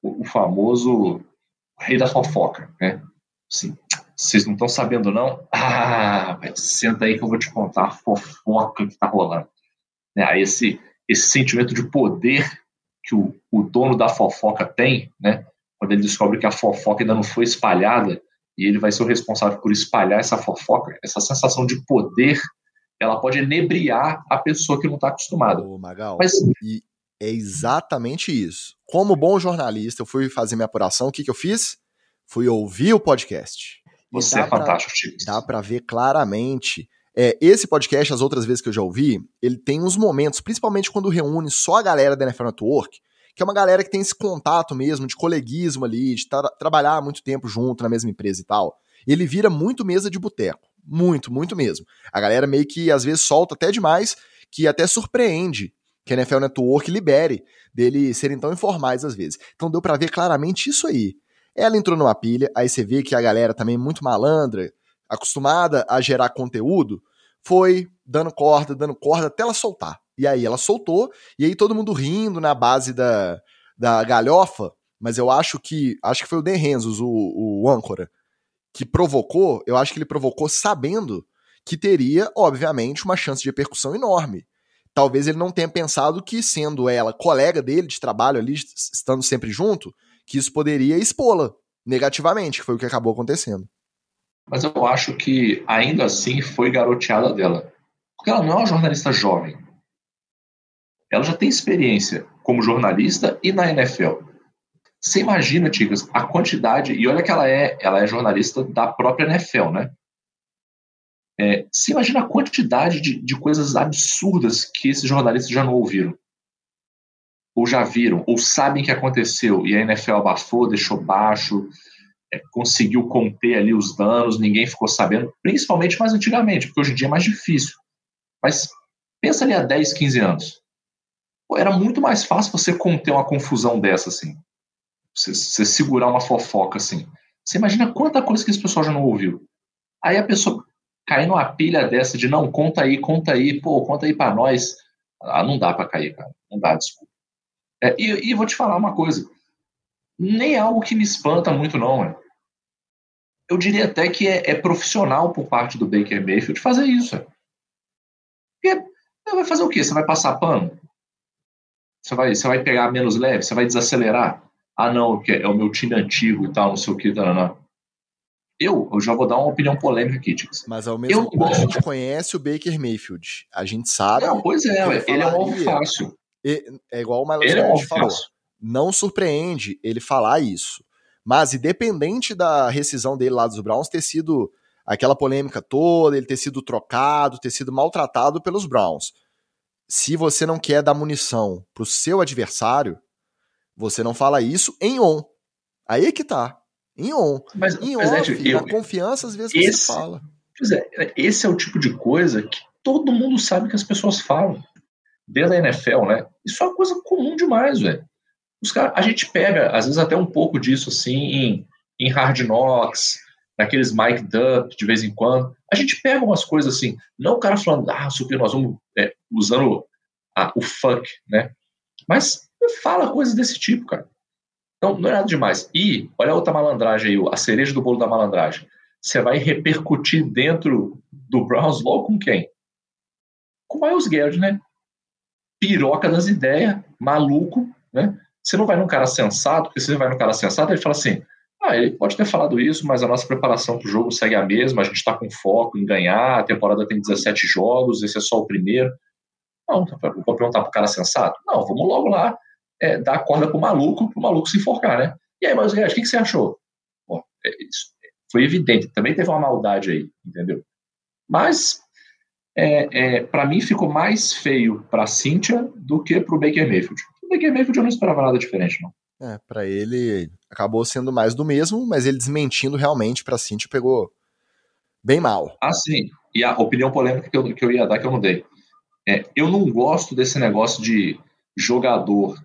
o famoso rei da fofoca, né? Assim, vocês não estão sabendo não? Ah, senta aí que eu vou te contar a fofoca que tá rolando né, esse, esse sentimento de poder que o, o dono da fofoca tem, né, quando ele descobre que a fofoca ainda não foi espalhada e ele vai ser o responsável por espalhar essa fofoca, essa sensação de poder, ela pode enebriar a pessoa que não está acostumada. Ô, Magal, Mas, e é exatamente isso. Como bom jornalista, eu fui fazer minha apuração, o que, que eu fiz? Fui ouvir o podcast. Você é fantástico, Chico. Dá para ver claramente é, esse podcast, as outras vezes que eu já ouvi, ele tem uns momentos, principalmente quando reúne só a galera da NFL Network, que é uma galera que tem esse contato mesmo, de coleguismo ali, de tra trabalhar muito tempo junto na mesma empresa e tal. Ele vira muito mesa de boteco. Muito, muito mesmo. A galera meio que às vezes solta até demais, que até surpreende que a NFL Network libere deles serem tão informais às vezes. Então deu para ver claramente isso aí. Ela entrou numa pilha, aí você vê que a galera também muito malandra, acostumada a gerar conteúdo, foi dando corda, dando corda até ela soltar. E aí ela soltou, e aí todo mundo rindo na base da, da galhofa, mas eu acho que acho que foi o De Renzos, o, o âncora, que provocou, eu acho que ele provocou sabendo que teria, obviamente, uma chance de repercussão enorme. Talvez ele não tenha pensado que, sendo ela colega dele de trabalho ali, estando sempre junto, que isso poderia expô-la negativamente, que foi o que acabou acontecendo. Mas eu acho que ainda assim foi garoteada dela. Porque ela não é uma jornalista jovem. Ela já tem experiência como jornalista e na NFL. Você imagina, Ticas, a quantidade, e olha que ela é, ela é jornalista da própria NFL, né? É, você imagina a quantidade de, de coisas absurdas que esses jornalistas já não ouviram. Ou já viram, ou sabem que aconteceu, e a NFL abafou, deixou baixo, é, conseguiu conter ali os danos, ninguém ficou sabendo, principalmente mais antigamente, porque hoje em dia é mais difícil. Mas pensa ali há 10, 15 anos. Pô, era muito mais fácil você conter uma confusão dessa, assim. Você, você segurar uma fofoca, assim. Você imagina quanta coisa que esse pessoal já não ouviu. Aí a pessoa cair numa pilha dessa de não, conta aí, conta aí, pô, conta aí para nós. Ah, não dá para cair, cara. Não dá, desculpa. É, e, e, vou te falar uma coisa. Nem é algo que me espanta muito, não. É. Eu diria até que é, é, profissional por parte do Baker Mayfield fazer isso. É. Porque vai fazer o quê? Você vai passar pano? Você vai, você vai pegar menos leve? Você vai desacelerar? ah, não, é o meu time antigo e tal, não sei o que, não, não. Eu, eu já vou dar uma opinião polêmica aqui, Ticks. Mas ao mesmo tempo a gente conhece o Baker Mayfield. A gente sabe. Não, pois é, ele, ele é um alvo fácil. É igual o Miles é um falou. Fácil. Não surpreende ele falar isso. Mas, independente da rescisão dele lá dos Browns ter sido aquela polêmica toda, ele ter sido trocado, ter sido maltratado pelos Browns. Se você não quer dar munição pro seu adversário, você não fala isso em on. Aí é que tá. Em on. Mas, em on, é, filho, eu, na confiança, às vezes esse, você fala. Pois é, esse é o tipo de coisa que todo mundo sabe que as pessoas falam. Desde a NFL, né? Isso é uma coisa comum demais, velho. Os cara, a gente pega, às vezes, até um pouco disso, assim, em, em Hard Knocks, naqueles mic up de vez em quando. A gente pega umas coisas assim, não o cara falando, ah, super, nós vamos é, usando a, o fuck, né? Mas fala coisas desse tipo, cara. Então, não é nada demais. E, olha a outra malandragem aí, a cereja do bolo da malandragem. Você vai repercutir dentro do Browns com quem? Com o Miles Garrett, né? Piroca das ideias, maluco, né? Você não vai num cara sensato, porque você vai num cara sensato, ele fala assim, ah, ele pode ter falado isso, mas a nossa preparação para o jogo segue a mesma, a gente está com foco em ganhar, a temporada tem 17 jogos, esse é só o primeiro. Não, vou perguntar para o cara sensato? Não, vamos logo lá é, dar a corda pro maluco, pro maluco se enforcar, né? E aí, mas o que, que você achou? Bom, é, foi evidente, também teve uma maldade aí, entendeu? Mas, é, é para mim, ficou mais feio pra Cynthia do que pro Baker Mayfield. O Baker Mayfield eu não esperava nada diferente, não. É, pra ele acabou sendo mais do mesmo, mas ele desmentindo realmente pra Cynthia pegou bem mal. Ah, sim. E a opinião polêmica que eu, que eu ia dar, que eu não dei. É, eu não gosto desse negócio de jogador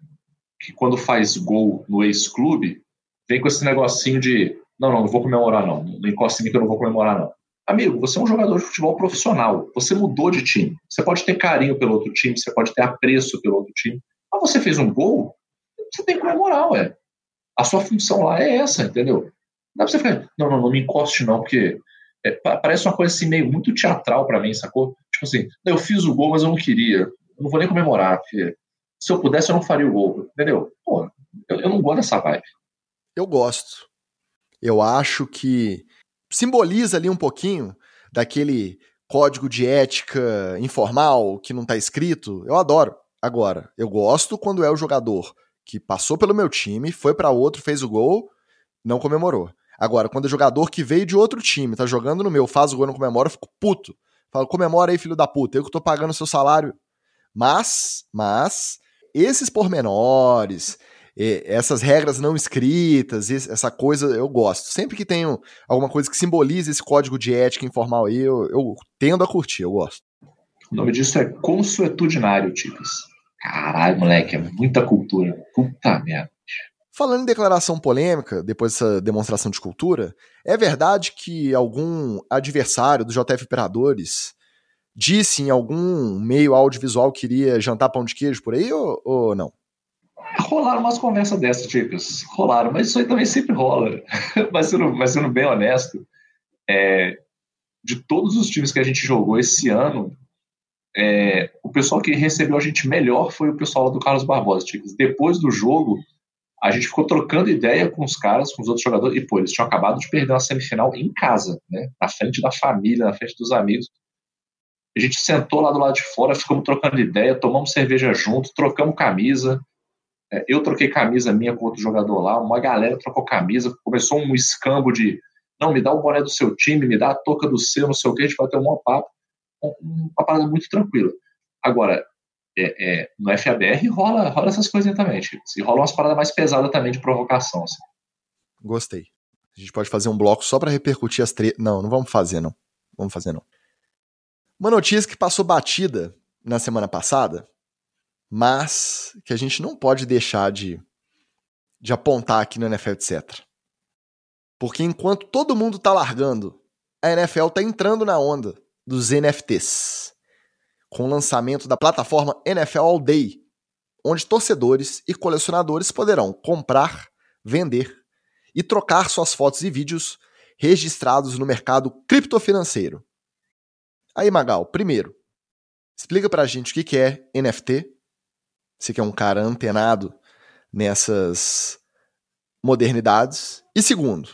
que quando faz gol no ex-clube, vem com esse negocinho de não, não, não vou comemorar não, não encosta em mim que eu não vou comemorar não. Amigo, você é um jogador de futebol profissional, você mudou de time, você pode ter carinho pelo outro time, você pode ter apreço pelo outro time, você fez um gol, você tem que comemorar, ué. A sua função lá é essa, entendeu? Não dá pra você ficar, não, não, não me encoste não, porque é, parece uma coisa assim meio muito teatral para mim, sacou? Tipo assim, eu fiz o gol, mas eu não queria, eu não vou nem comemorar, porque se eu pudesse, eu não faria o gol. Entendeu? Pô, eu, eu não gosto dessa vibe. Eu gosto. Eu acho que simboliza ali um pouquinho daquele código de ética informal que não tá escrito. Eu adoro. Agora, eu gosto quando é o jogador que passou pelo meu time, foi para outro, fez o gol, não comemorou. Agora, quando é jogador que veio de outro time, tá jogando no meu, faz o gol não comemora, eu fico puto. Falo, comemora aí, filho da puta, eu que tô pagando seu salário. Mas, mas, esses pormenores, essas regras não escritas, essa coisa eu gosto. Sempre que tenho alguma coisa que simbolize esse código de ética informal aí, eu, eu tendo a curtir, eu gosto. O nome disso é consuetudinário, tipos. Caralho, moleque, é muita cultura. Puta merda. Falando em declaração polêmica, depois dessa demonstração de cultura, é verdade que algum adversário do JF Imperadores disse em algum meio audiovisual que iria jantar pão de queijo por aí ou, ou não? Rolaram umas conversas dessas, Ticas. Rolaram, mas isso aí também sempre rola. *laughs* mas, sendo, mas sendo bem honesto, é, de todos os times que a gente jogou esse ano, é, o pessoal que recebeu a gente melhor foi o pessoal do Carlos Barbosa. Depois do jogo, a gente ficou trocando ideia com os caras, com os outros jogadores, e pô, eles tinham acabado de perder uma semifinal em casa, né? Na frente da família, na frente dos amigos. A gente sentou lá do lado de fora, ficamos trocando ideia, tomamos cerveja junto, trocamos camisa. É, eu troquei camisa minha com outro jogador lá, uma galera trocou camisa, começou um escambo de não, me dá o boné do seu time, me dá a touca do seu, não sei o que, a gente vai ter um maior papo. Uma parada muito tranquila. Agora, é, é, no FABR rola, rola essas coisas também, tipo, e rola umas paradas mais pesadas também de provocação. Assim. Gostei. A gente pode fazer um bloco só para repercutir as três. Não, não vamos fazer, não. Vamos fazer, não. Uma notícia que passou batida na semana passada, mas que a gente não pode deixar de, de apontar aqui no NFL, etc. Porque enquanto todo mundo tá largando, a NFL tá entrando na onda dos NFTs, com o lançamento da plataforma NFL All Day, onde torcedores e colecionadores poderão comprar, vender e trocar suas fotos e vídeos registrados no mercado criptofinanceiro. Aí, Magal, primeiro, explica pra gente o que é NFT. Você que é um cara antenado nessas modernidades. E segundo,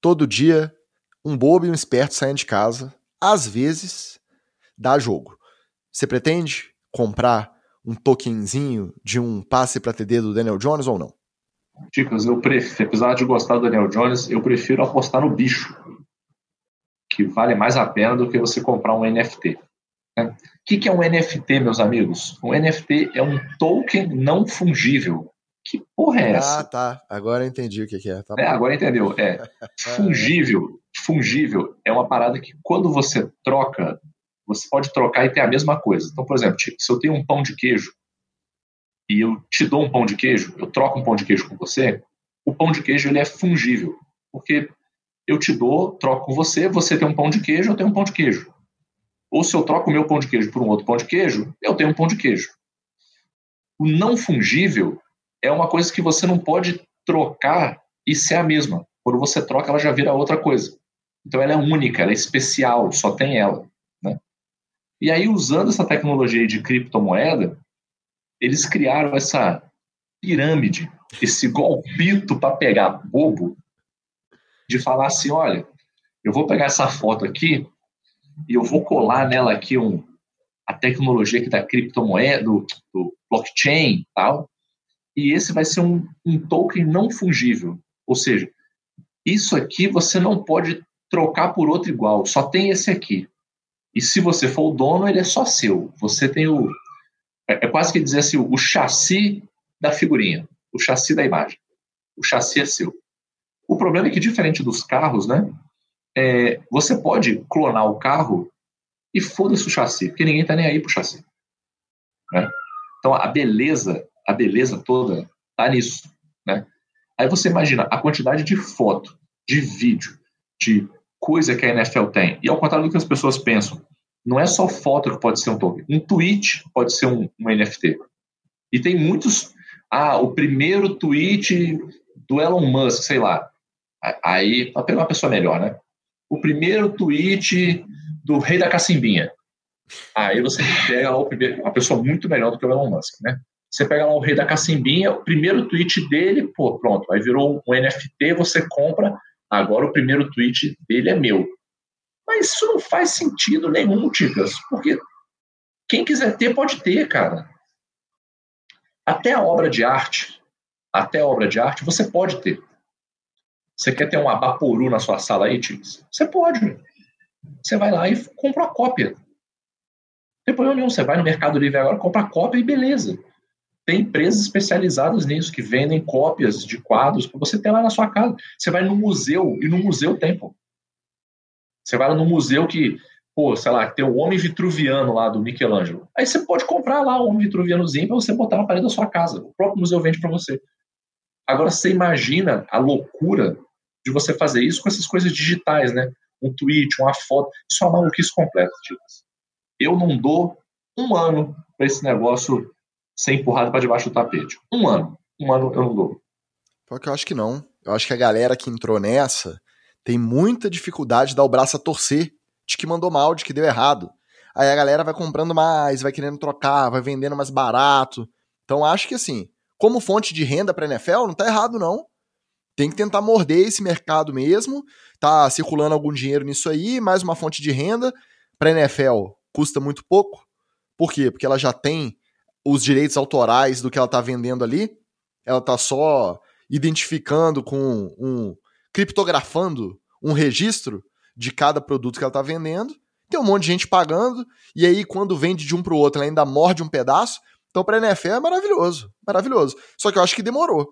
todo dia, um bobo e um esperto saem de casa, às vezes, dá jogo. Você pretende comprar um tokenzinho de um passe para TD do Daniel Jones ou não? Chicas, eu prefiro, apesar de gostar do Daniel Jones, eu prefiro apostar no bicho que vale mais a pena do que você comprar um NFT. Né? O que, é um NFT, meus amigos? Um NFT é um token não fungível. Que porra é essa? Ah, tá. Agora entendi o que, é. Tá é agora entendeu. É. *laughs* Fungível. Fungível é uma parada que quando você troca, você pode trocar e ter a mesma coisa. Então, por exemplo, tipo, se eu tenho um pão de queijo e eu te dou um pão de queijo, eu troco um pão de queijo com você, o pão de queijo ele é fungível. Porque eu te dou, troco com você, você tem um pão de queijo, eu tenho um pão de queijo. Ou se eu troco o meu pão de queijo por um outro pão de queijo, eu tenho um pão de queijo. O não fungível é uma coisa que você não pode trocar e ser a mesma. Quando você troca, ela já vira outra coisa. Então ela é única, ela é especial, só tem ela. Né? E aí, usando essa tecnologia de criptomoeda, eles criaram essa pirâmide, esse golpito para pegar bobo, de falar assim, olha, eu vou pegar essa foto aqui e eu vou colar nela aqui um, a tecnologia aqui da criptomoeda, do, do blockchain tal, e esse vai ser um, um token não fungível. Ou seja, isso aqui você não pode trocar por outro igual, só tem esse aqui. E se você for o dono, ele é só seu. Você tem o. É, é quase que dizer assim, o chassi da figurinha, o chassi da imagem. O chassi é seu. O problema é que, diferente dos carros, né? É, você pode clonar o carro e foda-se o chassi, porque ninguém tá nem aí pro chassi. Né? Então a beleza, a beleza toda tá nisso, né? Aí você imagina a quantidade de foto, de vídeo, de coisa que a NFL tem. E ao contrário do que as pessoas pensam, não é só foto que pode ser um token. Um tweet pode ser um, um NFT. E tem muitos. Ah, o primeiro tweet do Elon Musk, sei lá. Aí, para pegar uma pessoa melhor, né? O primeiro tweet do rei da cacimbinha. Aí você pega o primeiro, uma pessoa muito melhor do que o Elon Musk, né? Você pega lá o rei da cacimbinha, o primeiro tweet dele, pô, pronto, aí virou um NFT, você compra, agora o primeiro tweet dele é meu. Mas isso não faz sentido nenhum, Ticas, porque quem quiser ter, pode ter, cara. Até a obra de arte, até a obra de arte, você pode ter. Você quer ter um abaporu na sua sala aí, Times? Você pode. Você vai lá e compra a cópia. Não problema nenhum. Você vai no Mercado Livre agora, compra a cópia e beleza. Tem empresas especializadas nisso que vendem cópias de quadros para você ter lá na sua casa. Você vai no museu e no museu tem, pô. Você vai no museu que, pô, sei lá, tem o Homem Vitruviano lá do Michelangelo. Aí você pode comprar lá o Homem Vitruvianozinho para você botar na parede da sua casa. O próprio museu vende para você. Agora você imagina a loucura de você fazer isso com essas coisas digitais, né? Um tweet, uma foto. Isso é uma maluquice completa, Ticas. Eu não dou um ano para esse negócio ser empurrado para debaixo do tapete. Um ano. Um ano eu não dou. Porque eu acho que não. Eu acho que a galera que entrou nessa tem muita dificuldade de dar o braço a torcer de que mandou mal, de que deu errado. Aí a galera vai comprando mais, vai querendo trocar, vai vendendo mais barato. Então acho que assim, como fonte de renda para NFL, não tá errado não. Tem que tentar morder esse mercado mesmo. Tá circulando algum dinheiro nisso aí, mais uma fonte de renda para NFL custa muito pouco. Por quê? Porque ela já tem os direitos autorais do que ela tá vendendo ali. Ela tá só identificando com um criptografando um registro de cada produto que ela está vendendo. Tem um monte de gente pagando, e aí quando vende de um para o outro, ela ainda morde um pedaço. Então, para a NFL é maravilhoso, maravilhoso. Só que eu acho que demorou.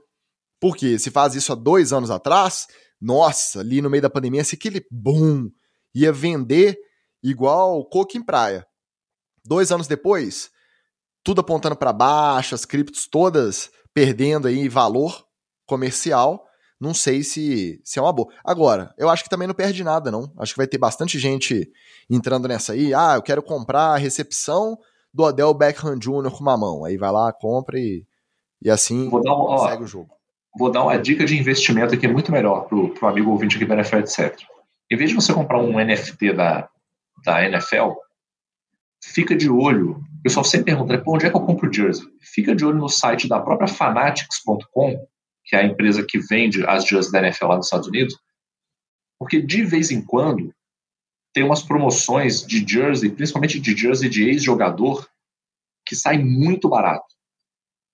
Porque se faz isso há dois anos atrás, nossa, ali no meio da pandemia, se aquele boom ia vender igual coco em praia. Dois anos depois, tudo apontando para baixo, as criptos todas perdendo aí valor comercial não sei se, se é uma boa. Agora, eu acho que também não perde nada, não. Acho que vai ter bastante gente entrando nessa aí. Ah, eu quero comprar a recepção do Odell Beckham Jr. com uma mão. Aí vai lá, compra e, e assim um, ó, segue o jogo. Vou dar uma dica de investimento aqui muito melhor pro, pro amigo ouvinte aqui da NFL, etc. Em vez de você comprar um NFT da, da NFL, fica de olho. O pessoal sempre pergunta, né, onde é que eu compro jersey? Fica de olho no site da própria fanatics.com que é a empresa que vende as jerseys da NFL lá nos Estados Unidos, porque de vez em quando tem umas promoções de jersey, principalmente de jersey de ex-jogador, que sai muito barato.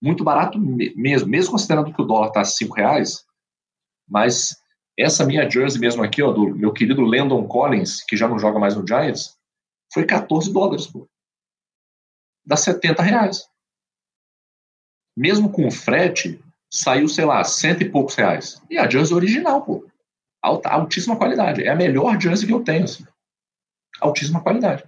Muito barato mesmo, mesmo considerando que o dólar está a 5 reais, mas essa minha jersey mesmo aqui, ó, do meu querido Landon Collins, que já não joga mais no Giants, foi 14 dólares, pô. Dá 70 reais. Mesmo com o frete, saiu, sei lá, cento e poucos reais. E a jersey original, pô. Alta, altíssima qualidade. É a melhor jersey que eu tenho, assim. Altíssima qualidade.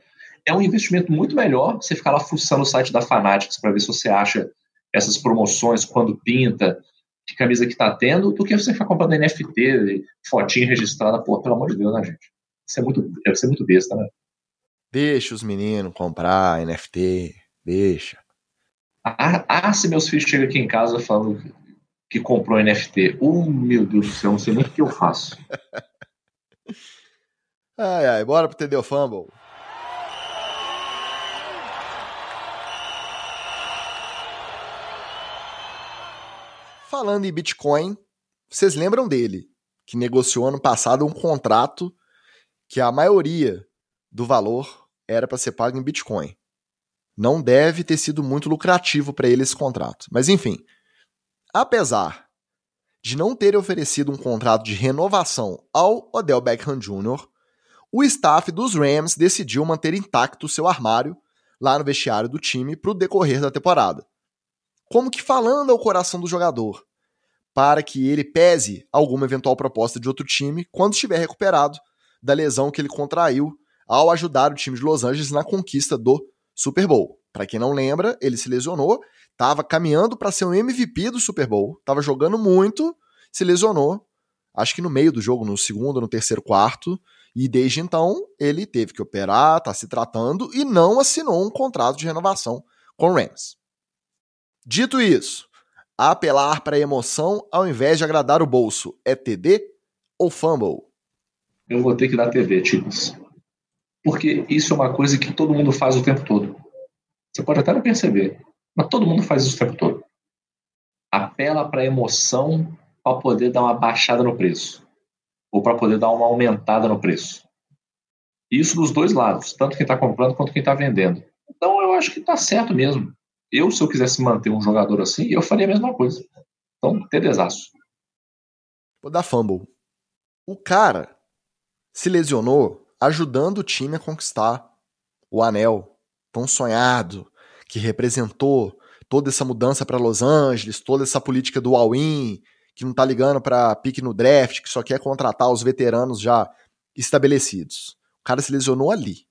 É um investimento muito melhor você ficar lá fuçando o site da Fanatics para ver se você acha essas promoções, quando pinta, que camisa que tá tendo, do que você ficar comprando NFT, fotinha registrada. Pô, pelo amor de Deus, né, gente? Isso é muito, deve ser muito besta, né? Deixa os meninos comprar NFT, deixa. Ah, ah, se meus filhos chegam aqui em casa falando que comprou NFT. Oh, meu Deus do céu, não sei nem o que eu faço. *laughs* ai, ai, bora pro TD Fumble. Falando em Bitcoin, vocês lembram dele, que negociou ano passado um contrato que a maioria do valor era para ser pago em Bitcoin. Não deve ter sido muito lucrativo para ele esse contrato. Mas enfim, apesar de não ter oferecido um contrato de renovação ao Odell Beckham Jr., o staff dos Rams decidiu manter intacto seu armário lá no vestiário do time para o decorrer da temporada. Como que falando ao coração do jogador, para que ele pese alguma eventual proposta de outro time quando estiver recuperado da lesão que ele contraiu ao ajudar o time de Los Angeles na conquista do Super Bowl. Para quem não lembra, ele se lesionou Tava caminhando para ser um MVP do Super Bowl, tava jogando muito, se lesionou, acho que no meio do jogo, no segundo, no terceiro quarto, e desde então ele teve que operar, tá se tratando e não assinou um contrato de renovação com o Rams. Dito isso, apelar para a emoção ao invés de agradar o bolso é TD ou fumble? Eu vou ter que dar TD, tipos. Porque isso é uma coisa que todo mundo faz o tempo todo. Você pode até não perceber. Mas todo mundo faz isso o tempo todo. Apela para a emoção para poder dar uma baixada no preço. Ou para poder dar uma aumentada no preço. Isso dos dois lados, tanto quem está comprando quanto quem está vendendo. Então eu acho que está certo mesmo. Eu, se eu quisesse manter um jogador assim, eu faria a mesma coisa. Então, ter desastre. Vou dar fumble. O cara se lesionou ajudando o time a conquistar o anel tão sonhado, que representou toda essa mudança para Los Angeles, toda essa política do all-in, que não tá ligando para pique no draft, que só quer contratar os veteranos já estabelecidos. O cara se lesionou ali.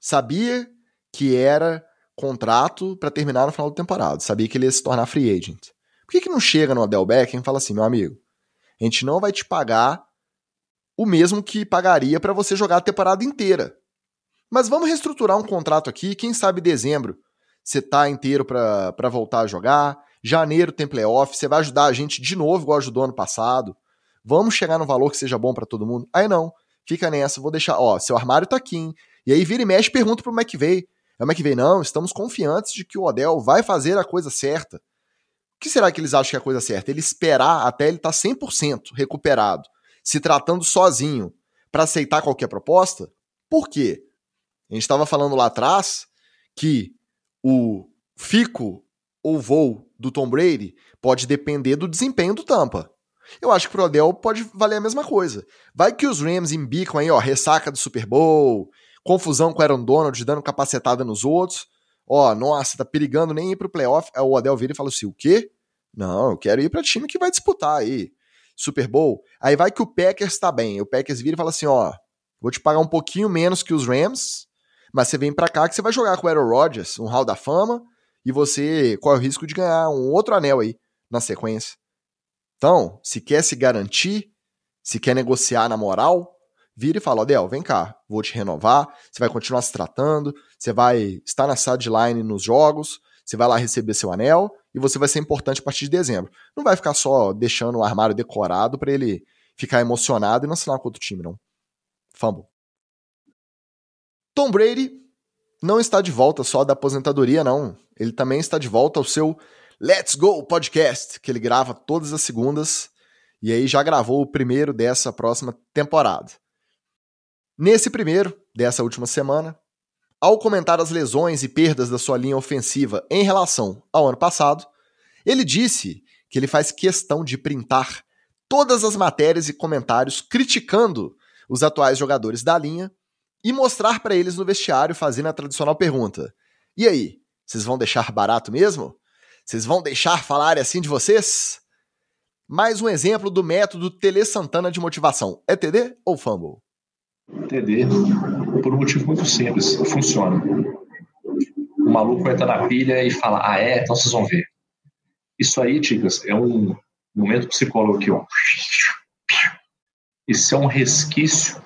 Sabia que era contrato para terminar no final da temporada, sabia que ele ia se tornar free agent. Por que, que não chega no Odell Beckham e fala assim, meu amigo, a gente não vai te pagar o mesmo que pagaria para você jogar a temporada inteira. Mas vamos reestruturar um contrato aqui, quem sabe dezembro você tá inteiro para voltar a jogar, janeiro tem playoff, você vai ajudar a gente de novo igual ajudou ano passado. Vamos chegar no valor que seja bom para todo mundo. Aí não, fica nessa, vou deixar, ó, seu armário tá aqui, hein? E aí vira e mexe pergunta pro McVeigh. É o McVeigh, não, estamos confiantes de que o Odell vai fazer a coisa certa. O que será que eles acham que é a coisa certa? Ele esperar até ele estar tá 100% recuperado, se tratando sozinho, para aceitar qualquer proposta? Por quê? A gente estava falando lá atrás que o fico ou voo do Tom Brady pode depender do desempenho do Tampa. Eu acho que pro Odell pode valer a mesma coisa. Vai que os Rams embicam aí, ó, ressaca do Super Bowl, confusão com o Aaron Donald, dando capacetada nos outros. Ó, nossa, tá perigando nem ir pro playoff. Aí o Odell vira e fala assim: o quê? Não, eu quero ir para time que vai disputar aí. Super Bowl. Aí vai que o Packers tá bem. O Packers vira e fala assim: ó, vou te pagar um pouquinho menos que os Rams, mas você vem para cá que você vai jogar com o Aaron Rodgers, um Hall da Fama, e você corre o risco de ganhar um outro anel aí na sequência. Então, se quer se garantir, se quer negociar na moral, vira e fala: Odell, vem cá, vou te renovar, você vai continuar se tratando, você vai estar na sideline nos jogos, você vai lá receber seu anel e você vai ser importante a partir de dezembro. Não vai ficar só deixando o armário decorado para ele ficar emocionado e não assinar com outro time, não. Fumble. Tom Brady não está de volta só da aposentadoria, não. Ele também está de volta ao seu Let's Go podcast, que ele grava todas as segundas. E aí já gravou o primeiro dessa próxima temporada. Nesse primeiro, dessa última semana, ao comentar as lesões e perdas da sua linha ofensiva em relação ao ano passado, ele disse que ele faz questão de printar todas as matérias e comentários criticando os atuais jogadores da linha e mostrar para eles no vestiário fazendo a tradicional pergunta: E aí, vocês vão deixar barato mesmo? Vocês vão deixar falar assim de vocês? Mais um exemplo do método Tele Santana de motivação. É TD ou Fumble? TD, por um motivo muito simples, funciona. O maluco entra na pilha e fala, ah é? Então vocês vão ver. Isso aí, Ticas, é um momento psicólogo aqui, ó. Isso é um resquício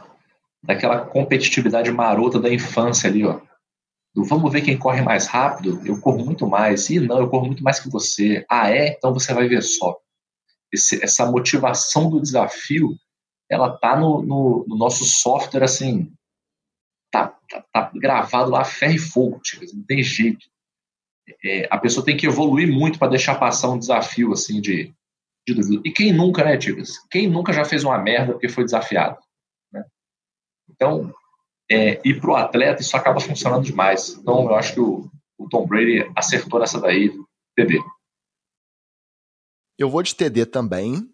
daquela competitividade marota da infância ali, ó. Vamos ver quem corre mais rápido, eu corro muito mais. E não, eu corro muito mais que você. Ah, é? Então você vai ver só. Esse, essa motivação do desafio ela tá no, no, no nosso software, assim, tá, tá, gravado lá ferro e fogo, tipo, não tem jeito. É, a pessoa tem que evoluir muito para deixar passar um desafio, assim, de, de dúvida. E quem nunca, né, Tigres? Quem nunca já fez uma merda porque foi desafiado? Né? Então, é, e pro atleta isso acaba funcionando demais. Então, eu acho que o, o Tom Brady acertou nessa daí, TD. Eu vou de TD também,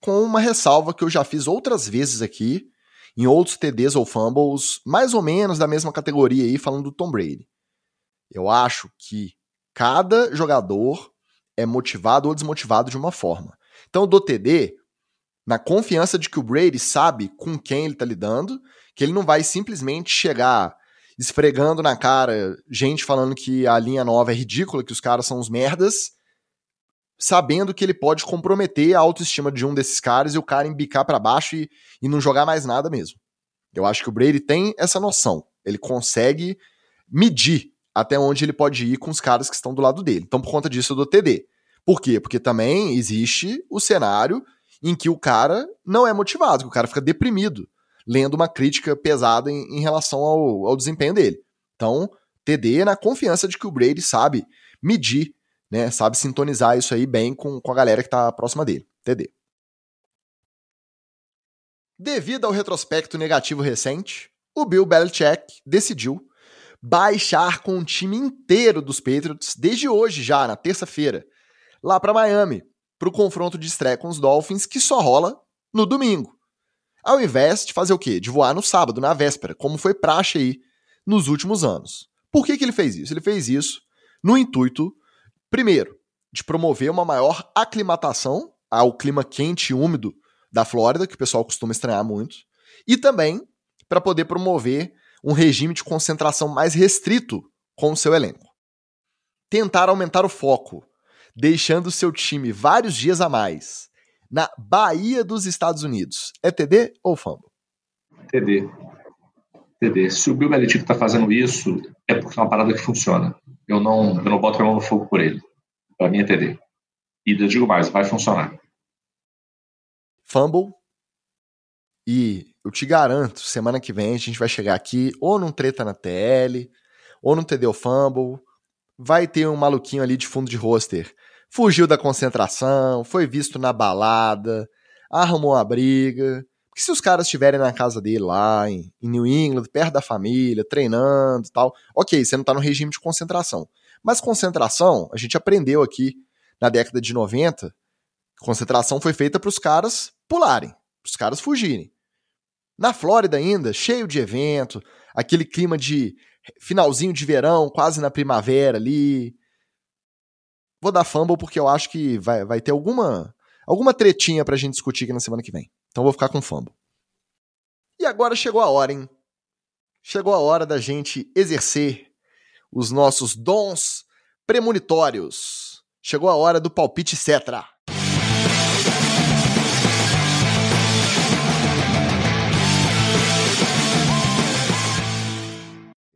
com uma ressalva que eu já fiz outras vezes aqui, em outros TDs ou fumbles, mais ou menos da mesma categoria aí, falando do Tom Brady. Eu acho que cada jogador é motivado ou desmotivado de uma forma. Então, do TD na confiança de que o Brady sabe com quem ele tá lidando, que ele não vai simplesmente chegar esfregando na cara gente falando que a linha nova é ridícula, que os caras são uns merdas, sabendo que ele pode comprometer a autoestima de um desses caras e o cara embicar para baixo e, e não jogar mais nada mesmo. Eu acho que o Brady tem essa noção. Ele consegue medir até onde ele pode ir com os caras que estão do lado dele. Então, por conta disso, eu dou TD. Por quê? Porque também existe o cenário em que o cara não é motivado, que o cara fica deprimido, lendo uma crítica pesada em, em relação ao, ao desempenho dele. Então, TD na confiança de que o Brady sabe medir né, sabe sintonizar isso aí bem com, com a galera que está próxima dele. TD. Devido ao retrospecto negativo recente, o Bill Belichick decidiu baixar com o time inteiro dos Patriots desde hoje já, na terça-feira, lá para Miami, para o confronto de estreia com os Dolphins que só rola no domingo. Ao invés de fazer o quê? De voar no sábado, na véspera, como foi praxe aí nos últimos anos. Por que, que ele fez isso? Ele fez isso no intuito Primeiro, de promover uma maior aclimatação ao clima quente e úmido da Flórida, que o pessoal costuma estranhar muito, e também para poder promover um regime de concentração mais restrito com o seu elenco. Tentar aumentar o foco, deixando seu time vários dias a mais na Bahia dos Estados Unidos. É TD ou fumble? TD. TD. Se o Bill Belichick está fazendo isso, é porque é uma parada que funciona. Eu não, eu não boto a mão no fogo por ele. Para mim é TD. E eu digo mais, vai funcionar. Fumble. E eu te garanto, semana que vem a gente vai chegar aqui ou num treta na TL, ou num TD fumble. Vai ter um maluquinho ali de fundo de roster fugiu da concentração, foi visto na balada, arrumou uma briga. Porque se os caras estiverem na casa dele lá em, em New England, perto da família, treinando e tal, ok, você não tá no regime de concentração. Mas concentração, a gente aprendeu aqui na década de 90, concentração foi feita para os caras pularem, para os caras fugirem. Na Flórida ainda, cheio de evento, aquele clima de finalzinho de verão, quase na primavera ali, Vou dar fumble porque eu acho que vai, vai ter alguma, alguma tretinha pra gente discutir aqui na semana que vem. Então vou ficar com fumble. E agora chegou a hora, hein? Chegou a hora da gente exercer os nossos dons premonitórios. Chegou a hora do palpite Cetra.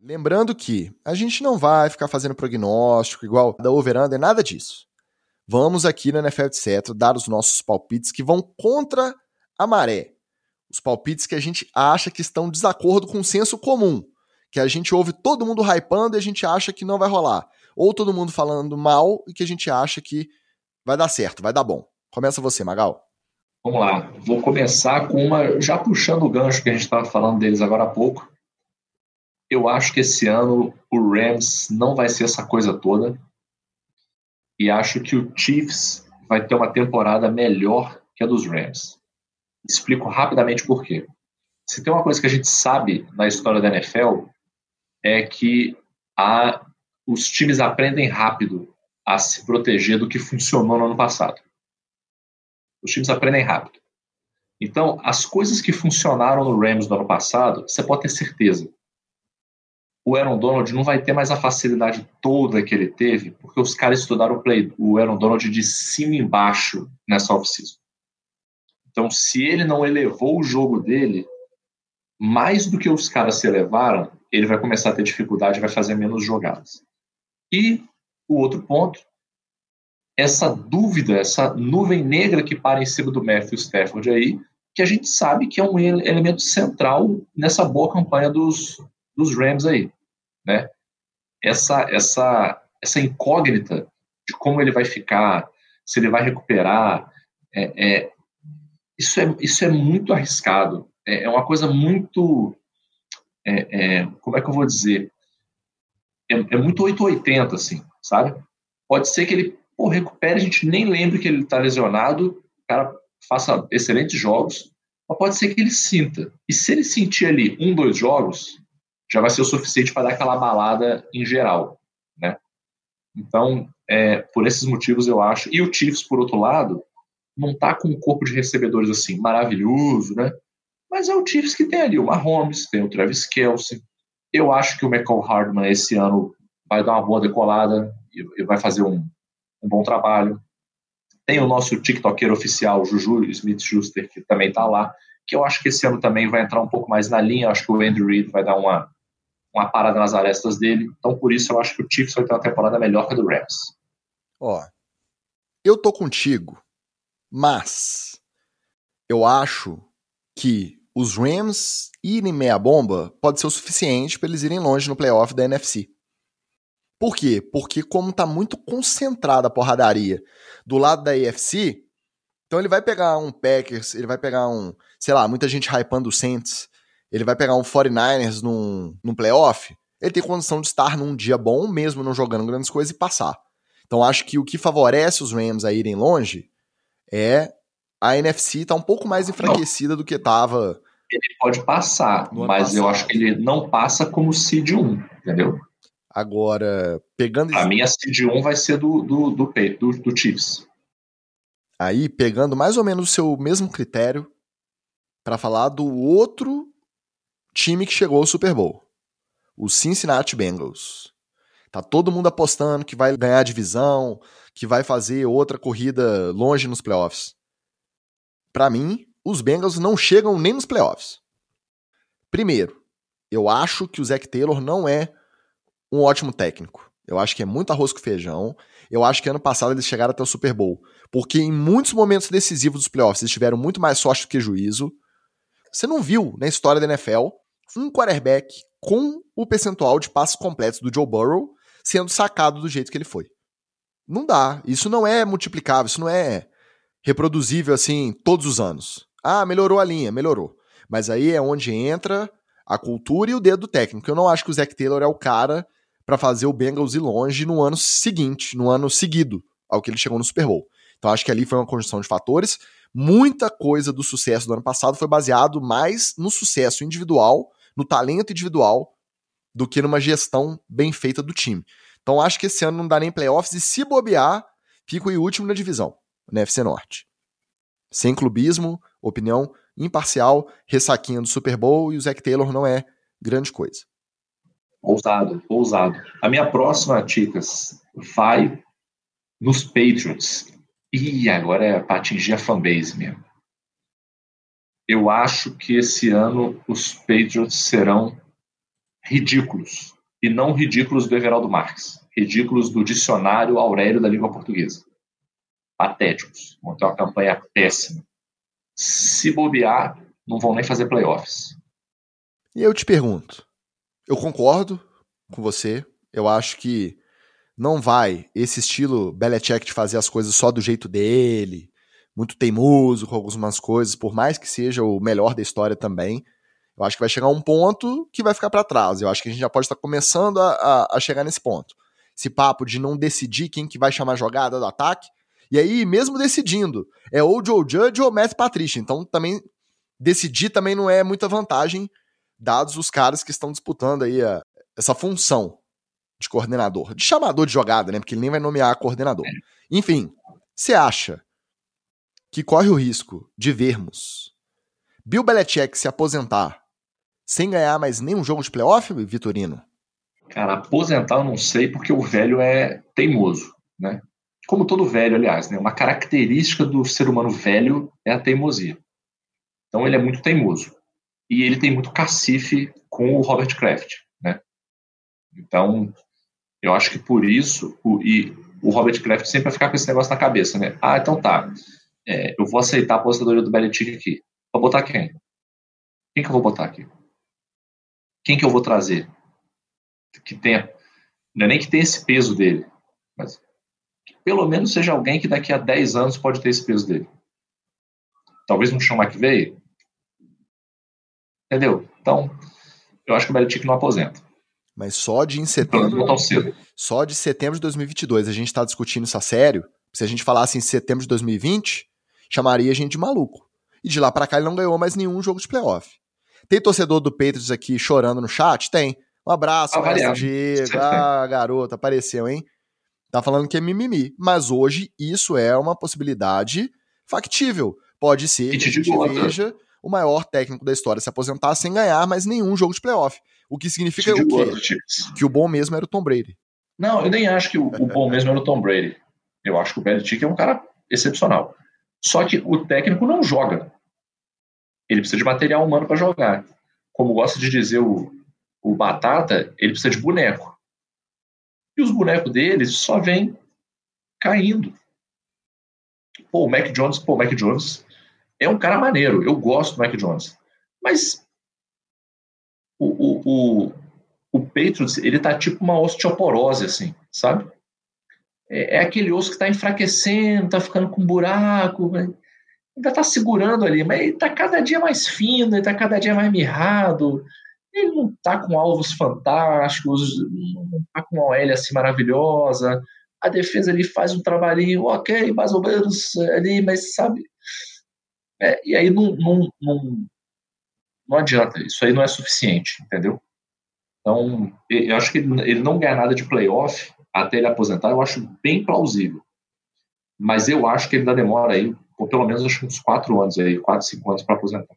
Lembrando que a gente não vai ficar fazendo prognóstico igual da over-under, nada disso. Vamos aqui no NFL etc. dar os nossos palpites que vão contra a maré. Os palpites que a gente acha que estão em desacordo com o senso comum. Que a gente ouve todo mundo hypando e a gente acha que não vai rolar. Ou todo mundo falando mal e que a gente acha que vai dar certo, vai dar bom. Começa você, Magal. Vamos lá. Vou começar com uma. Já puxando o gancho que a gente estava falando deles agora há pouco eu acho que esse ano o Rams não vai ser essa coisa toda. E acho que o Chiefs vai ter uma temporada melhor que a dos Rams. Explico rapidamente por quê. Se tem uma coisa que a gente sabe na história da NFL é que a, os times aprendem rápido a se proteger do que funcionou no ano passado. Os times aprendem rápido. Então, as coisas que funcionaram no Rams no ano passado, você pode ter certeza o Aaron Donald não vai ter mais a facilidade toda que ele teve, porque os caras estudaram o, play, o Aaron Donald de cima e embaixo nessa off-season. Então, se ele não elevou o jogo dele, mais do que os caras se elevaram, ele vai começar a ter dificuldade, vai fazer menos jogadas. E o outro ponto, essa dúvida, essa nuvem negra que para em cima do Matthew Stafford aí, que a gente sabe que é um elemento central nessa boa campanha dos, dos Rams aí, né? Essa, essa, essa incógnita de como ele vai ficar, se ele vai recuperar, é, é isso, é, isso é muito arriscado. É, é uma coisa muito. É, é, como é que eu vou dizer? É, é muito 880, assim, sabe? Pode ser que ele pô, recupere, a gente nem lembre que ele está lesionado, o cara faça excelentes jogos, mas pode ser que ele sinta. E se ele sentir ali um, dois jogos, já vai ser o suficiente para dar aquela balada em geral, né? Então, é, por esses motivos eu acho. E o Chiefs, por outro lado, não está com um corpo de recebedores assim maravilhoso, né? Mas é o Chiefs que tem ali o Mahomes, tem o Travis Kelsey. Eu acho que o McCall Hardman esse ano vai dar uma boa decolada e, vai fazer um, um bom trabalho. Tem o nosso TikToker oficial, Juju Smith-Schuster, que também está lá, que eu acho que esse ano também vai entrar um pouco mais na linha. Eu acho que o Andrew Reid vai dar uma, uma parada nas arestas dele. Então, por isso, eu acho que o Chiefs vai ter uma temporada melhor que a do Rams. Ó, eu tô contigo, mas eu acho que os Rams irem meia bomba pode ser o suficiente para eles irem longe no playoff da NFC. Por quê? Porque como tá muito concentrada a porradaria do lado da AFC, então ele vai pegar um Packers, ele vai pegar um, sei lá, muita gente hypando o Saints, ele vai pegar um 49ers num, num playoff, ele tem condição de estar num dia bom, mesmo não jogando grandes coisas, e passar. Então acho que o que favorece os Rams a irem longe é a NFC estar tá um pouco mais enfraquecida do que estava. Ele pode passar, mas passado. eu acho que ele não passa como seed 1, entendeu? Agora, pegando. A minha seed 1 vai ser do, do, do, do, do Chiefs. Aí, pegando mais ou menos o seu mesmo critério para falar do outro time que chegou ao Super Bowl, o Cincinnati Bengals. Tá todo mundo apostando que vai ganhar a divisão, que vai fazer outra corrida longe nos playoffs. Para mim, os Bengals não chegam nem nos playoffs. Primeiro, eu acho que o Zach Taylor não é um ótimo técnico. Eu acho que é muito arroz com feijão. Eu acho que ano passado eles chegaram até o Super Bowl. Porque em muitos momentos decisivos dos playoffs eles tiveram muito mais sorte do que juízo. Você não viu na história da NFL um quarterback com o percentual de passos completos do Joe Burrow sendo sacado do jeito que ele foi. Não dá. Isso não é multiplicável, isso não é reproduzível assim todos os anos. Ah, melhorou a linha, melhorou. Mas aí é onde entra a cultura e o dedo do técnico. Eu não acho que o Zach Taylor é o cara para fazer o Bengals ir longe no ano seguinte, no ano seguido ao que ele chegou no Super Bowl. Então acho que ali foi uma conjunção de fatores. Muita coisa do sucesso do ano passado foi baseado mais no sucesso individual, no talento individual, do que numa gestão bem feita do time. Então acho que esse ano não dá nem playoffs e se bobear, fico em último na divisão, na FC Norte. Sem clubismo, opinião imparcial, ressaquinha do Super Bowl e o Zac Taylor não é grande coisa. Ousado, ousado. A minha próxima, Ticas, vai nos Patriots. E agora é para atingir a fanbase mesmo. Eu acho que esse ano os Patriots serão ridículos. E não ridículos do Everaldo Marques. Ridículos do dicionário Aurélio da língua portuguesa. Patéticos. Vão ter uma campanha péssima. Se bobear, não vão nem fazer playoffs. E eu te pergunto, eu concordo com você. Eu acho que não vai esse estilo Belichick de fazer as coisas só do jeito dele, muito teimoso com algumas coisas, por mais que seja o melhor da história também. Eu acho que vai chegar um ponto que vai ficar para trás. Eu acho que a gente já pode estar começando a, a, a, chegar nesse ponto. Esse papo de não decidir quem que vai chamar a jogada do ataque. E aí, mesmo decidindo, é ou Joe Judge ou Matt Patricia. Então, também decidir também não é muita vantagem dados os caras que estão disputando aí a, essa função de coordenador, de chamador de jogada, né? Porque ele nem vai nomear coordenador. Enfim, você acha que corre o risco de vermos Bill Belichick se aposentar sem ganhar mais nenhum jogo de playoff, Vitorino? Cara, aposentar eu não sei porque o velho é teimoso, né? Como todo velho, aliás, né? Uma característica do ser humano velho é a teimosia. Então ele é muito teimoso e ele tem muito cacife com o Robert Kraft, né? Então, eu acho que por isso, o, e o Robert Kraft sempre vai ficar com esse negócio na cabeça, né? Ah, então tá, é, eu vou aceitar a aposentadoria do Belichick aqui. Vou botar quem? Quem que eu vou botar aqui? Quem que eu vou trazer? Que tenha, não é nem que tenha esse peso dele, mas que pelo menos seja alguém que daqui a 10 anos pode ter esse peso dele. Talvez um Sean McVay, Entendeu? Então, eu acho que o Belichick não aposenta. Mas só de em setembro. Não tão cedo. Só de setembro de 2022 a gente está discutindo isso a sério. Se a gente falasse em setembro de 2020, chamaria a gente de maluco. E de lá para cá ele não ganhou mais nenhum jogo de playoff. Tem torcedor do Patriots aqui chorando no chat? Tem. Um abraço, *laughs* ah, Diego. Ah, garota, apareceu, hein? Tá falando que é mimimi. Mas hoje isso é uma possibilidade factível. Pode ser que, a gente veja o maior técnico da história se aposentar sem ganhar mais nenhum jogo de playoff. O que significa o quê? Que o bom mesmo era o Tom Brady. Não, eu nem acho que o, o bom mesmo era o Tom Brady. Eu acho que o Belichick é um cara excepcional. Só que o técnico não joga. Ele precisa de material humano para jogar. Como gosta de dizer o, o Batata, ele precisa de boneco. E os bonecos dele só vêm caindo. Pô, o Mac Jones, pô, o Mac Jones é um cara maneiro. Eu gosto do Mac Jones. Mas o, o, o, o Patriots, ele tá tipo uma osteoporose, assim, sabe? É, é aquele osso que está enfraquecendo, está ficando com buraco, ainda está segurando ali, mas ele está cada dia mais fino, ele está cada dia mais mirrado. Ele não está com alvos fantásticos, não está com uma OL assim maravilhosa. A defesa ali faz um trabalhinho, ok, mais ou menos ali, mas sabe, é, e aí não, não, não, não adianta, isso aí não é suficiente, entendeu? Então, eu acho que ele não ganhar nada de playoff até ele aposentar, eu acho bem plausível. Mas eu acho que ele ainda demora aí, por pelo menos acho uns quatro anos aí, quatro, cinco anos para aposentar.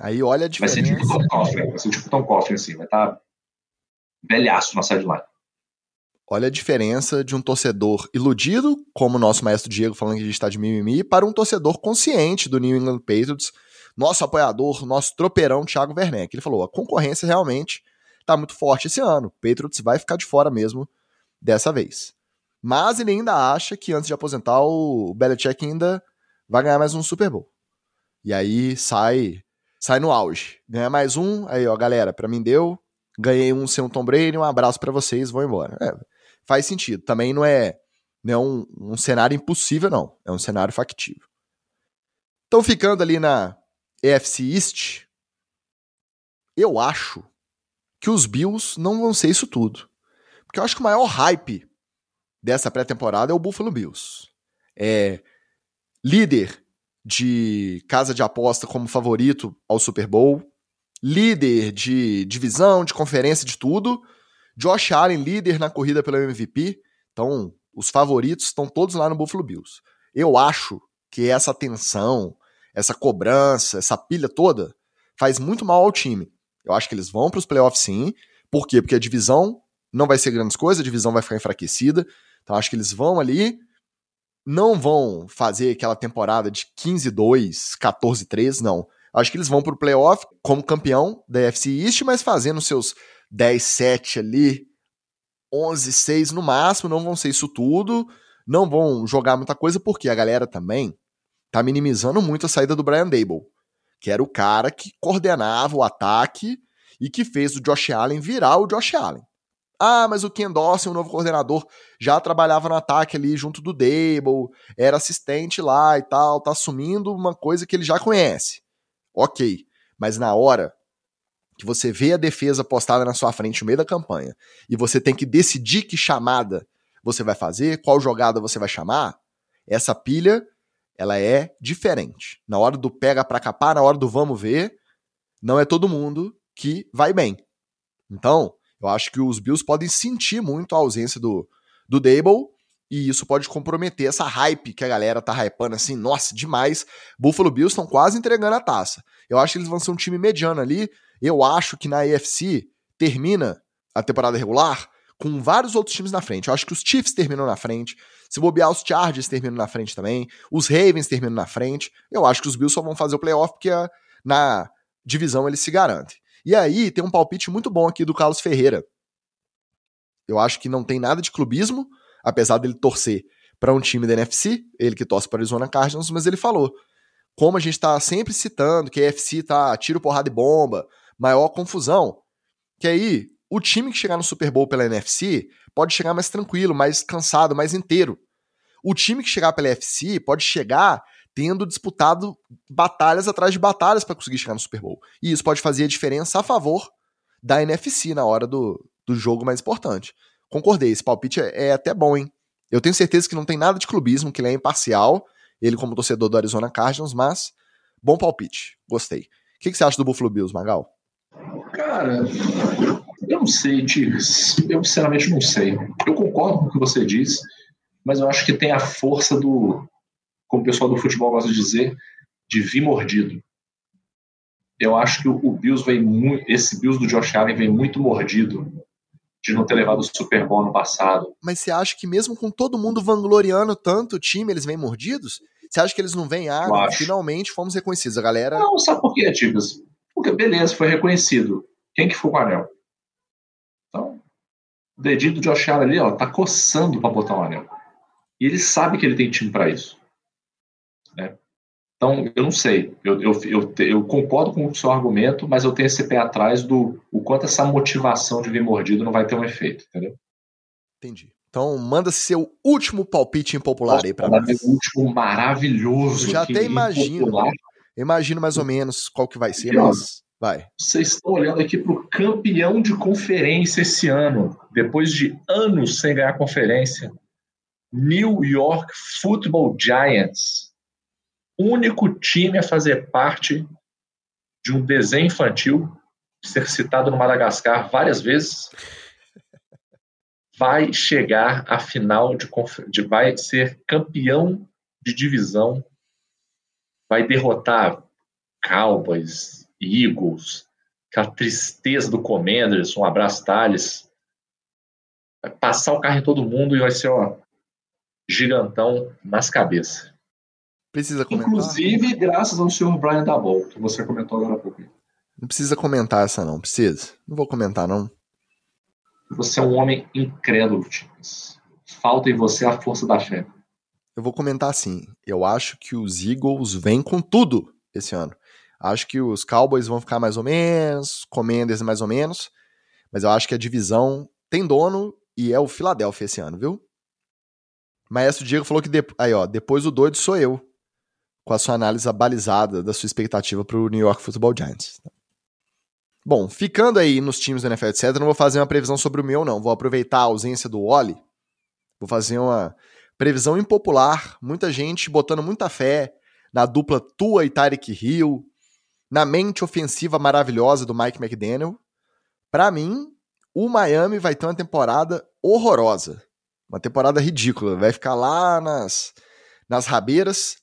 Aí olha a diferença. Vai ser tipo Tom Coughlin, vai ser tipo Tom Coughlin, assim, vai estar tá velhaço na sideline. Olha a diferença de um torcedor iludido, como o nosso maestro Diego falando que a gente está de mimimi, para um torcedor consciente do New England Patriots, nosso apoiador, nosso tropeirão Thiago Werneck. Ele falou: a concorrência realmente está muito forte esse ano. O Patriots vai ficar de fora mesmo dessa vez. Mas ele ainda acha que antes de aposentar, o Belichick ainda vai ganhar mais um Super Bowl. E aí sai sai no auge. Ganha mais um, aí ó, galera, para mim deu. Ganhei um sem um Tom Brady, um abraço para vocês, vou embora. É, faz sentido. Também não é, não é um, um cenário impossível, não. É um cenário factível. Então, ficando ali na EFC East, eu acho que os Bills não vão ser isso tudo. Porque eu acho que o maior hype dessa pré-temporada é o Buffalo Bills. É líder de casa de aposta como favorito ao Super Bowl, líder de divisão, de conferência, de tudo. Josh Allen, líder na corrida pelo MVP. Então, os favoritos estão todos lá no Buffalo Bills. Eu acho que essa tensão, essa cobrança, essa pilha toda faz muito mal ao time. Eu acho que eles vão para os playoffs sim. Por quê? Porque a divisão não vai ser grandes coisas, a divisão vai ficar enfraquecida. Então acho que eles vão ali, não vão fazer aquela temporada de 15-2, 14-3, não. Acho que eles vão para o playoff como campeão da FC East, mas fazendo seus 10-7 ali, 11-6 no máximo, não vão ser isso tudo, não vão jogar muita coisa, porque a galera também tá minimizando muito a saída do Brian Dable, que era o cara que coordenava o ataque e que fez o Josh Allen virar o Josh Allen. Ah, mas o Ken Dawson, o novo coordenador, já trabalhava no ataque ali junto do Dable, era assistente lá e tal, tá assumindo uma coisa que ele já conhece. Ok, mas na hora que você vê a defesa postada na sua frente no meio da campanha e você tem que decidir que chamada você vai fazer, qual jogada você vai chamar, essa pilha ela é diferente. Na hora do pega para capar, na hora do vamos ver, não é todo mundo que vai bem. Então, eu acho que os Bills podem sentir muito a ausência do, do Dable e isso pode comprometer essa hype que a galera tá hypando assim, nossa, demais. Buffalo Bills estão quase entregando a taça. Eu acho que eles vão ser um time mediano ali. Eu acho que na AFC termina a temporada regular com vários outros times na frente. Eu acho que os Chiefs terminam na frente. Se bobear, os Chargers terminam na frente também. Os Ravens terminam na frente. Eu acho que os Bills só vão fazer o playoff porque a, na divisão eles se garantem. E aí tem um palpite muito bom aqui do Carlos Ferreira. Eu acho que não tem nada de clubismo, apesar dele torcer para um time da NFC, ele que torce para Arizona Cardinals, mas ele falou, como a gente está sempre citando que a NFC tá tiro, porrada e bomba, maior confusão, que aí o time que chegar no Super Bowl pela NFC pode chegar mais tranquilo, mais cansado, mais inteiro. O time que chegar pela NFC pode chegar tendo disputado batalhas atrás de batalhas para conseguir chegar no Super Bowl. E isso pode fazer a diferença a favor da NFC na hora do, do jogo mais importante. Concordei, esse palpite é, é até bom, hein? Eu tenho certeza que não tem nada de clubismo, que ele é imparcial, ele como torcedor do Arizona Cardinals, mas bom palpite, gostei. O que, que você acha do Buffalo Bills, Magal? Cara, eu não sei, Tigres. Eu sinceramente não sei. Eu concordo com o que você diz, mas eu acho que tem a força do, como o pessoal do futebol gosta de dizer, de vir mordido. Eu acho que o Bills vem muito, esse Bills do Josh Allen vem muito mordido de não ter levado o Super Bowl no passado. Mas você acha que mesmo com todo mundo vangloriando tanto o time, eles vêm mordidos? Você acha que eles não vêm, ah, finalmente fomos reconhecidos, a galera... Não, sabe por quê, Tigres? Porque, beleza, foi reconhecido. Quem que foi o anel? Então, o dedinho do Josh Allen ali, ó, tá coçando para botar um anel. E ele sabe que ele tem time para isso. Né? Então, eu não sei. Eu, eu, eu, eu, concordo com o seu argumento, mas eu tenho esse pé atrás do o quanto essa motivação de vir mordido não vai ter um efeito, entendeu? Entendi. Então, manda seu último palpite impopular aí para nós. Meu último maravilhoso. Eu já até imagino. Impopular. Imagino mais ou menos qual que vai ser, mas vai. Vocês estão olhando aqui para o campeão de conferência esse ano, depois de anos sem ganhar conferência. New York Football Giants único time a fazer parte de um desenho infantil ser citado no Madagascar várias vezes, vai chegar à final de, de vai ser campeão de divisão, vai derrotar Cowboys, Eagles, aquela tristeza do Commanders, um abraço Thales, vai passar o carro em todo mundo e vai ser ó, gigantão nas cabeças. Precisa comentar. Inclusive, graças ao senhor Brian Dabol, que você comentou agora há pouco. Não precisa comentar essa, não. Precisa. Não vou comentar, não. Você é um homem incrédulo, Timas. Falta em você a força da fé. Eu vou comentar assim. Eu acho que os Eagles vêm com tudo esse ano. Acho que os Cowboys vão ficar mais ou menos, Commanders mais ou menos, mas eu acho que a divisão tem dono e é o Philadelphia esse ano, viu? Maestro Diego falou que de... aí, ó, depois o doido sou eu, com a sua análise abalizada da sua expectativa para o New York Football Giants. Bom, ficando aí nos times do NFL, etc., não vou fazer uma previsão sobre o meu, não. Vou aproveitar a ausência do Wally, vou fazer uma previsão impopular, muita gente botando muita fé na dupla Tua e Tyreek Hill, na mente ofensiva maravilhosa do Mike McDaniel. Para mim, o Miami vai ter uma temporada horrorosa. Uma temporada ridícula. Vai ficar lá nas, nas rabeiras.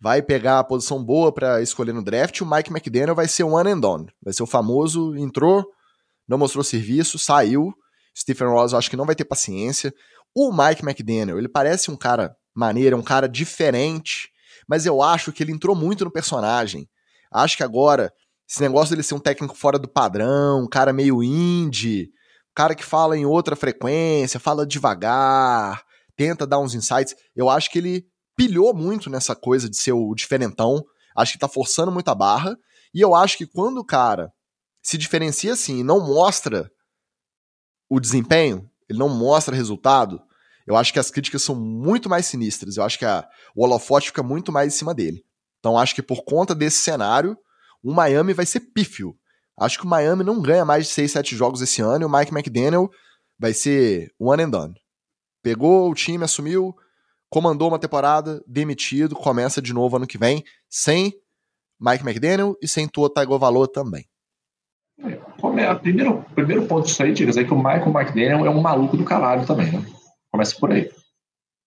Vai pegar a posição boa para escolher no draft. O Mike McDaniel vai ser one and done. Vai ser o famoso entrou, não mostrou serviço, saiu. Stephen Ross acho que não vai ter paciência. O Mike McDaniel, ele parece um cara maneiro, um cara diferente, mas eu acho que ele entrou muito no personagem. Acho que agora, esse negócio dele ser um técnico fora do padrão, um cara meio indie, cara que fala em outra frequência, fala devagar, tenta dar uns insights, eu acho que ele pilhou muito nessa coisa de ser o diferentão. Acho que tá forçando muito a barra. E eu acho que quando o cara se diferencia assim e não mostra o desempenho, ele não mostra resultado, eu acho que as críticas são muito mais sinistras. Eu acho que a, o holofote fica muito mais em cima dele. Então acho que por conta desse cenário, o Miami vai ser pífio. Acho que o Miami não ganha mais de 6, 7 jogos esse ano e o Mike McDaniel vai ser one and done. Pegou o time, assumiu, comandou uma temporada, demitido, começa de novo ano que vem, sem Mike McDaniel e sem Tua Tagovailoa também. É, o primeiro, primeiro ponto disso aí, Digas, é que o Michael McDaniel é um maluco do caralho também, né? Começa por aí.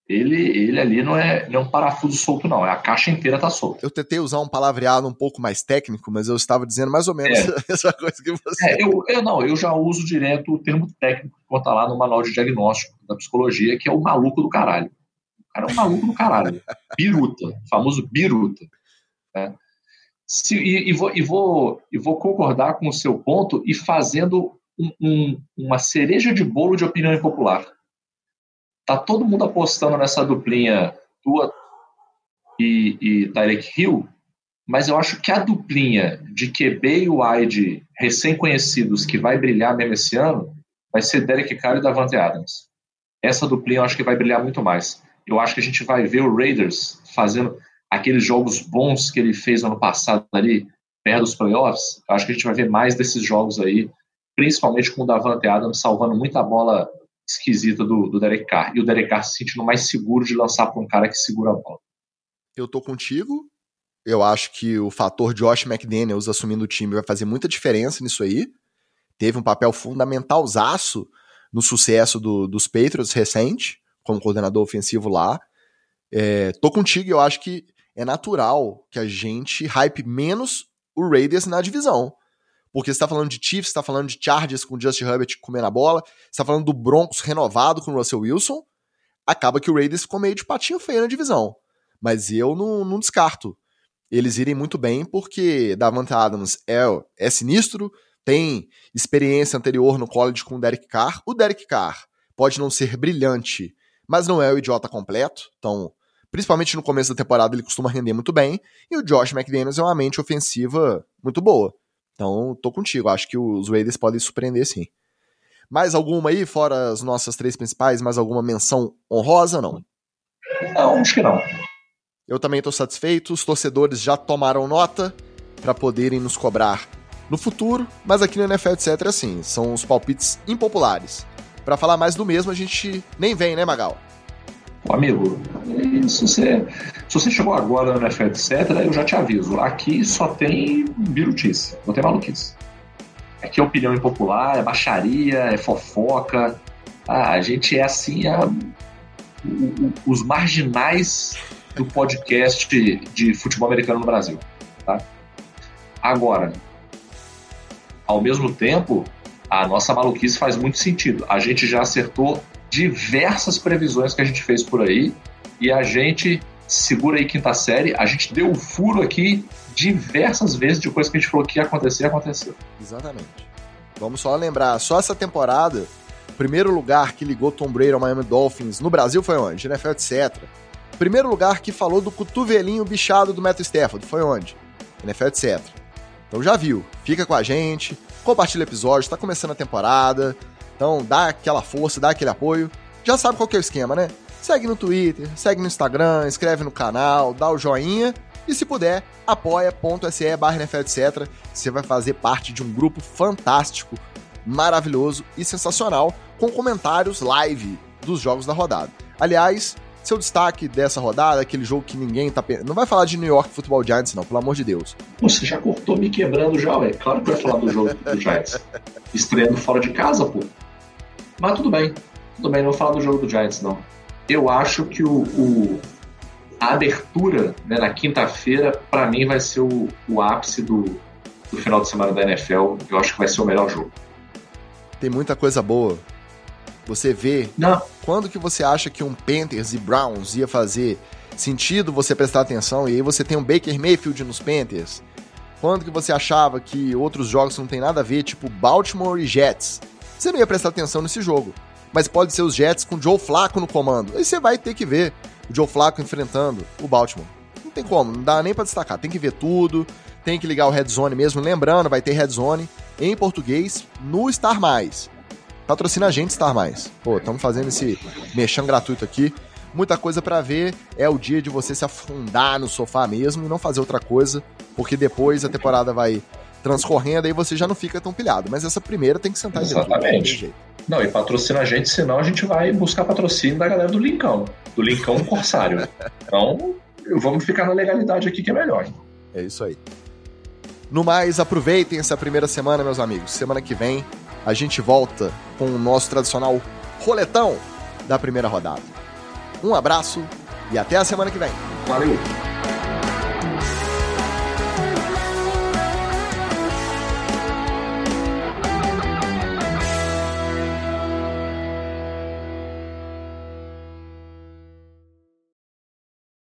Ele, ele ali não é, não é um parafuso solto, não. É a caixa inteira tá solta. Eu tentei usar um palavreado um pouco mais técnico, mas eu estava dizendo mais ou menos é. *laughs* essa coisa que você. É, eu, eu, não, eu já uso direto o termo técnico que conta lá no manual de diagnóstico da psicologia, que é o maluco do caralho. O cara é um maluco do caralho. Biruta, famoso biruta. Né? Se, e, e, vou, e, vou, e vou concordar com o seu ponto e fazendo um, um, uma cereja de bolo de opinião impopular. Tá todo mundo apostando nessa duplinha tua e, e Tyreek Hill, mas eu acho que a duplinha de QB e wide recém-conhecidos que vai brilhar mesmo esse ano vai ser Derek Carr e Davante Adams. Essa duplinha eu acho que vai brilhar muito mais eu acho que a gente vai ver o Raiders fazendo aqueles jogos bons que ele fez ano passado ali, perto dos playoffs. Eu acho que a gente vai ver mais desses jogos aí, principalmente com o Davante Adams salvando muita bola esquisita do, do Derek Carr. E o Derek Carr se sentindo mais seguro de lançar para um cara que segura a bola. Eu tô contigo. Eu acho que o fator Josh McDaniels assumindo o time vai fazer muita diferença nisso aí. Teve um papel fundamentalzaço no sucesso do, dos Patriots recente como coordenador ofensivo lá. É, tô contigo, eu acho que é natural que a gente hype menos o Raiders na divisão. Porque você tá falando de Chiefs, você tá falando de Chargers com o Justin Herbert comendo a bola, você tá falando do Broncos renovado com o Russell Wilson, acaba que o Raiders ficou meio de patinho feio na divisão. Mas eu não, não descarto eles irem muito bem, porque Davante Adams é, é sinistro, tem experiência anterior no college com o Derek Carr. O Derek Carr pode não ser brilhante mas não é o idiota completo. Então, principalmente no começo da temporada, ele costuma render muito bem. E o Josh McDaniels é uma mente ofensiva muito boa. Então, tô contigo. Acho que os Raiders podem surpreender sim. Mais alguma aí, fora as nossas três principais? Mais alguma menção honrosa não? Não, acho que não. Eu também estou satisfeito. Os torcedores já tomaram nota para poderem nos cobrar no futuro, mas aqui no NFL, etc., assim, são os palpites impopulares. Para falar mais do mesmo, a gente nem vem, né, Magal? Amigo, se você, se você chegou agora no NFL, etc., eu já te aviso. Aqui só tem birutice, não tem maluquice. aqui é opinião impopular, é baixaria, é fofoca. Ah, a gente é assim, é, os marginais do podcast de futebol americano no Brasil. Tá? Agora, ao mesmo tempo, a nossa maluquice faz muito sentido. A gente já acertou diversas previsões que a gente fez por aí e a gente segura aí quinta série, a gente deu um furo aqui diversas vezes de coisas que a gente falou que ia acontecer, aconteceu. Exatamente. Vamos só lembrar, só essa temporada, o primeiro lugar que ligou Tom Brady ao Miami Dolphins no Brasil foi onde? NFL, etc. O primeiro lugar que falou do cotovelinho bichado do Matthew Stafford foi onde? NFL, etc. Então já viu, fica com a gente, compartilha o episódio, está começando a temporada, então dá aquela força, dá aquele apoio. Já sabe qual que é o esquema, né? Segue no Twitter, segue no Instagram, inscreve no canal, dá o joinha e se puder, apoia.se barra etc. Você vai fazer parte de um grupo fantástico, maravilhoso e sensacional, com comentários live dos jogos da rodada. Aliás, seu destaque dessa rodada, aquele jogo que ninguém tá. Não vai falar de New York Football Giants, não, pelo amor de Deus. Você já cortou me quebrando já, ué. Claro que vai falar do jogo do Giants. Estreando fora de casa, pô. Mas tudo bem. Tudo bem, não vou falar do jogo do Giants, não. Eu acho que o, o a abertura né, na quinta-feira, para mim, vai ser o, o ápice do, do final de semana da NFL. Eu acho que vai ser o melhor jogo. Tem muita coisa boa você vê. Não. Quando que você acha que um Panthers e Browns ia fazer sentido você prestar atenção e aí você tem um Baker Mayfield nos Panthers? Quando que você achava que outros jogos não tem nada a ver, tipo Baltimore e Jets? Você não ia prestar atenção nesse jogo. Mas pode ser os Jets com o Joe Flacco no comando. Aí você vai ter que ver o Joe Flacco enfrentando o Baltimore. Não tem como, não dá nem para destacar. Tem que ver tudo, tem que ligar o Red Zone mesmo. Lembrando, vai ter Red Zone em português no Star Mais. Patrocina a gente, Star Mais. Pô, estamos fazendo esse mexão gratuito aqui. Muita coisa para ver. É o dia de você se afundar no sofá mesmo e não fazer outra coisa, porque depois a temporada vai transcorrendo e você já não fica tão pilhado. Mas essa primeira tem que sentar Exatamente. Não, e patrocina a gente, senão a gente vai buscar patrocínio da galera do Lincão. Do Lincão Corsário. então, vamos ficar na legalidade aqui que é melhor. É isso aí. No mais, aproveitem essa primeira semana, meus amigos. Semana que vem a gente volta com o nosso tradicional roletão da primeira rodada. Um abraço e até a semana que vem. Valeu!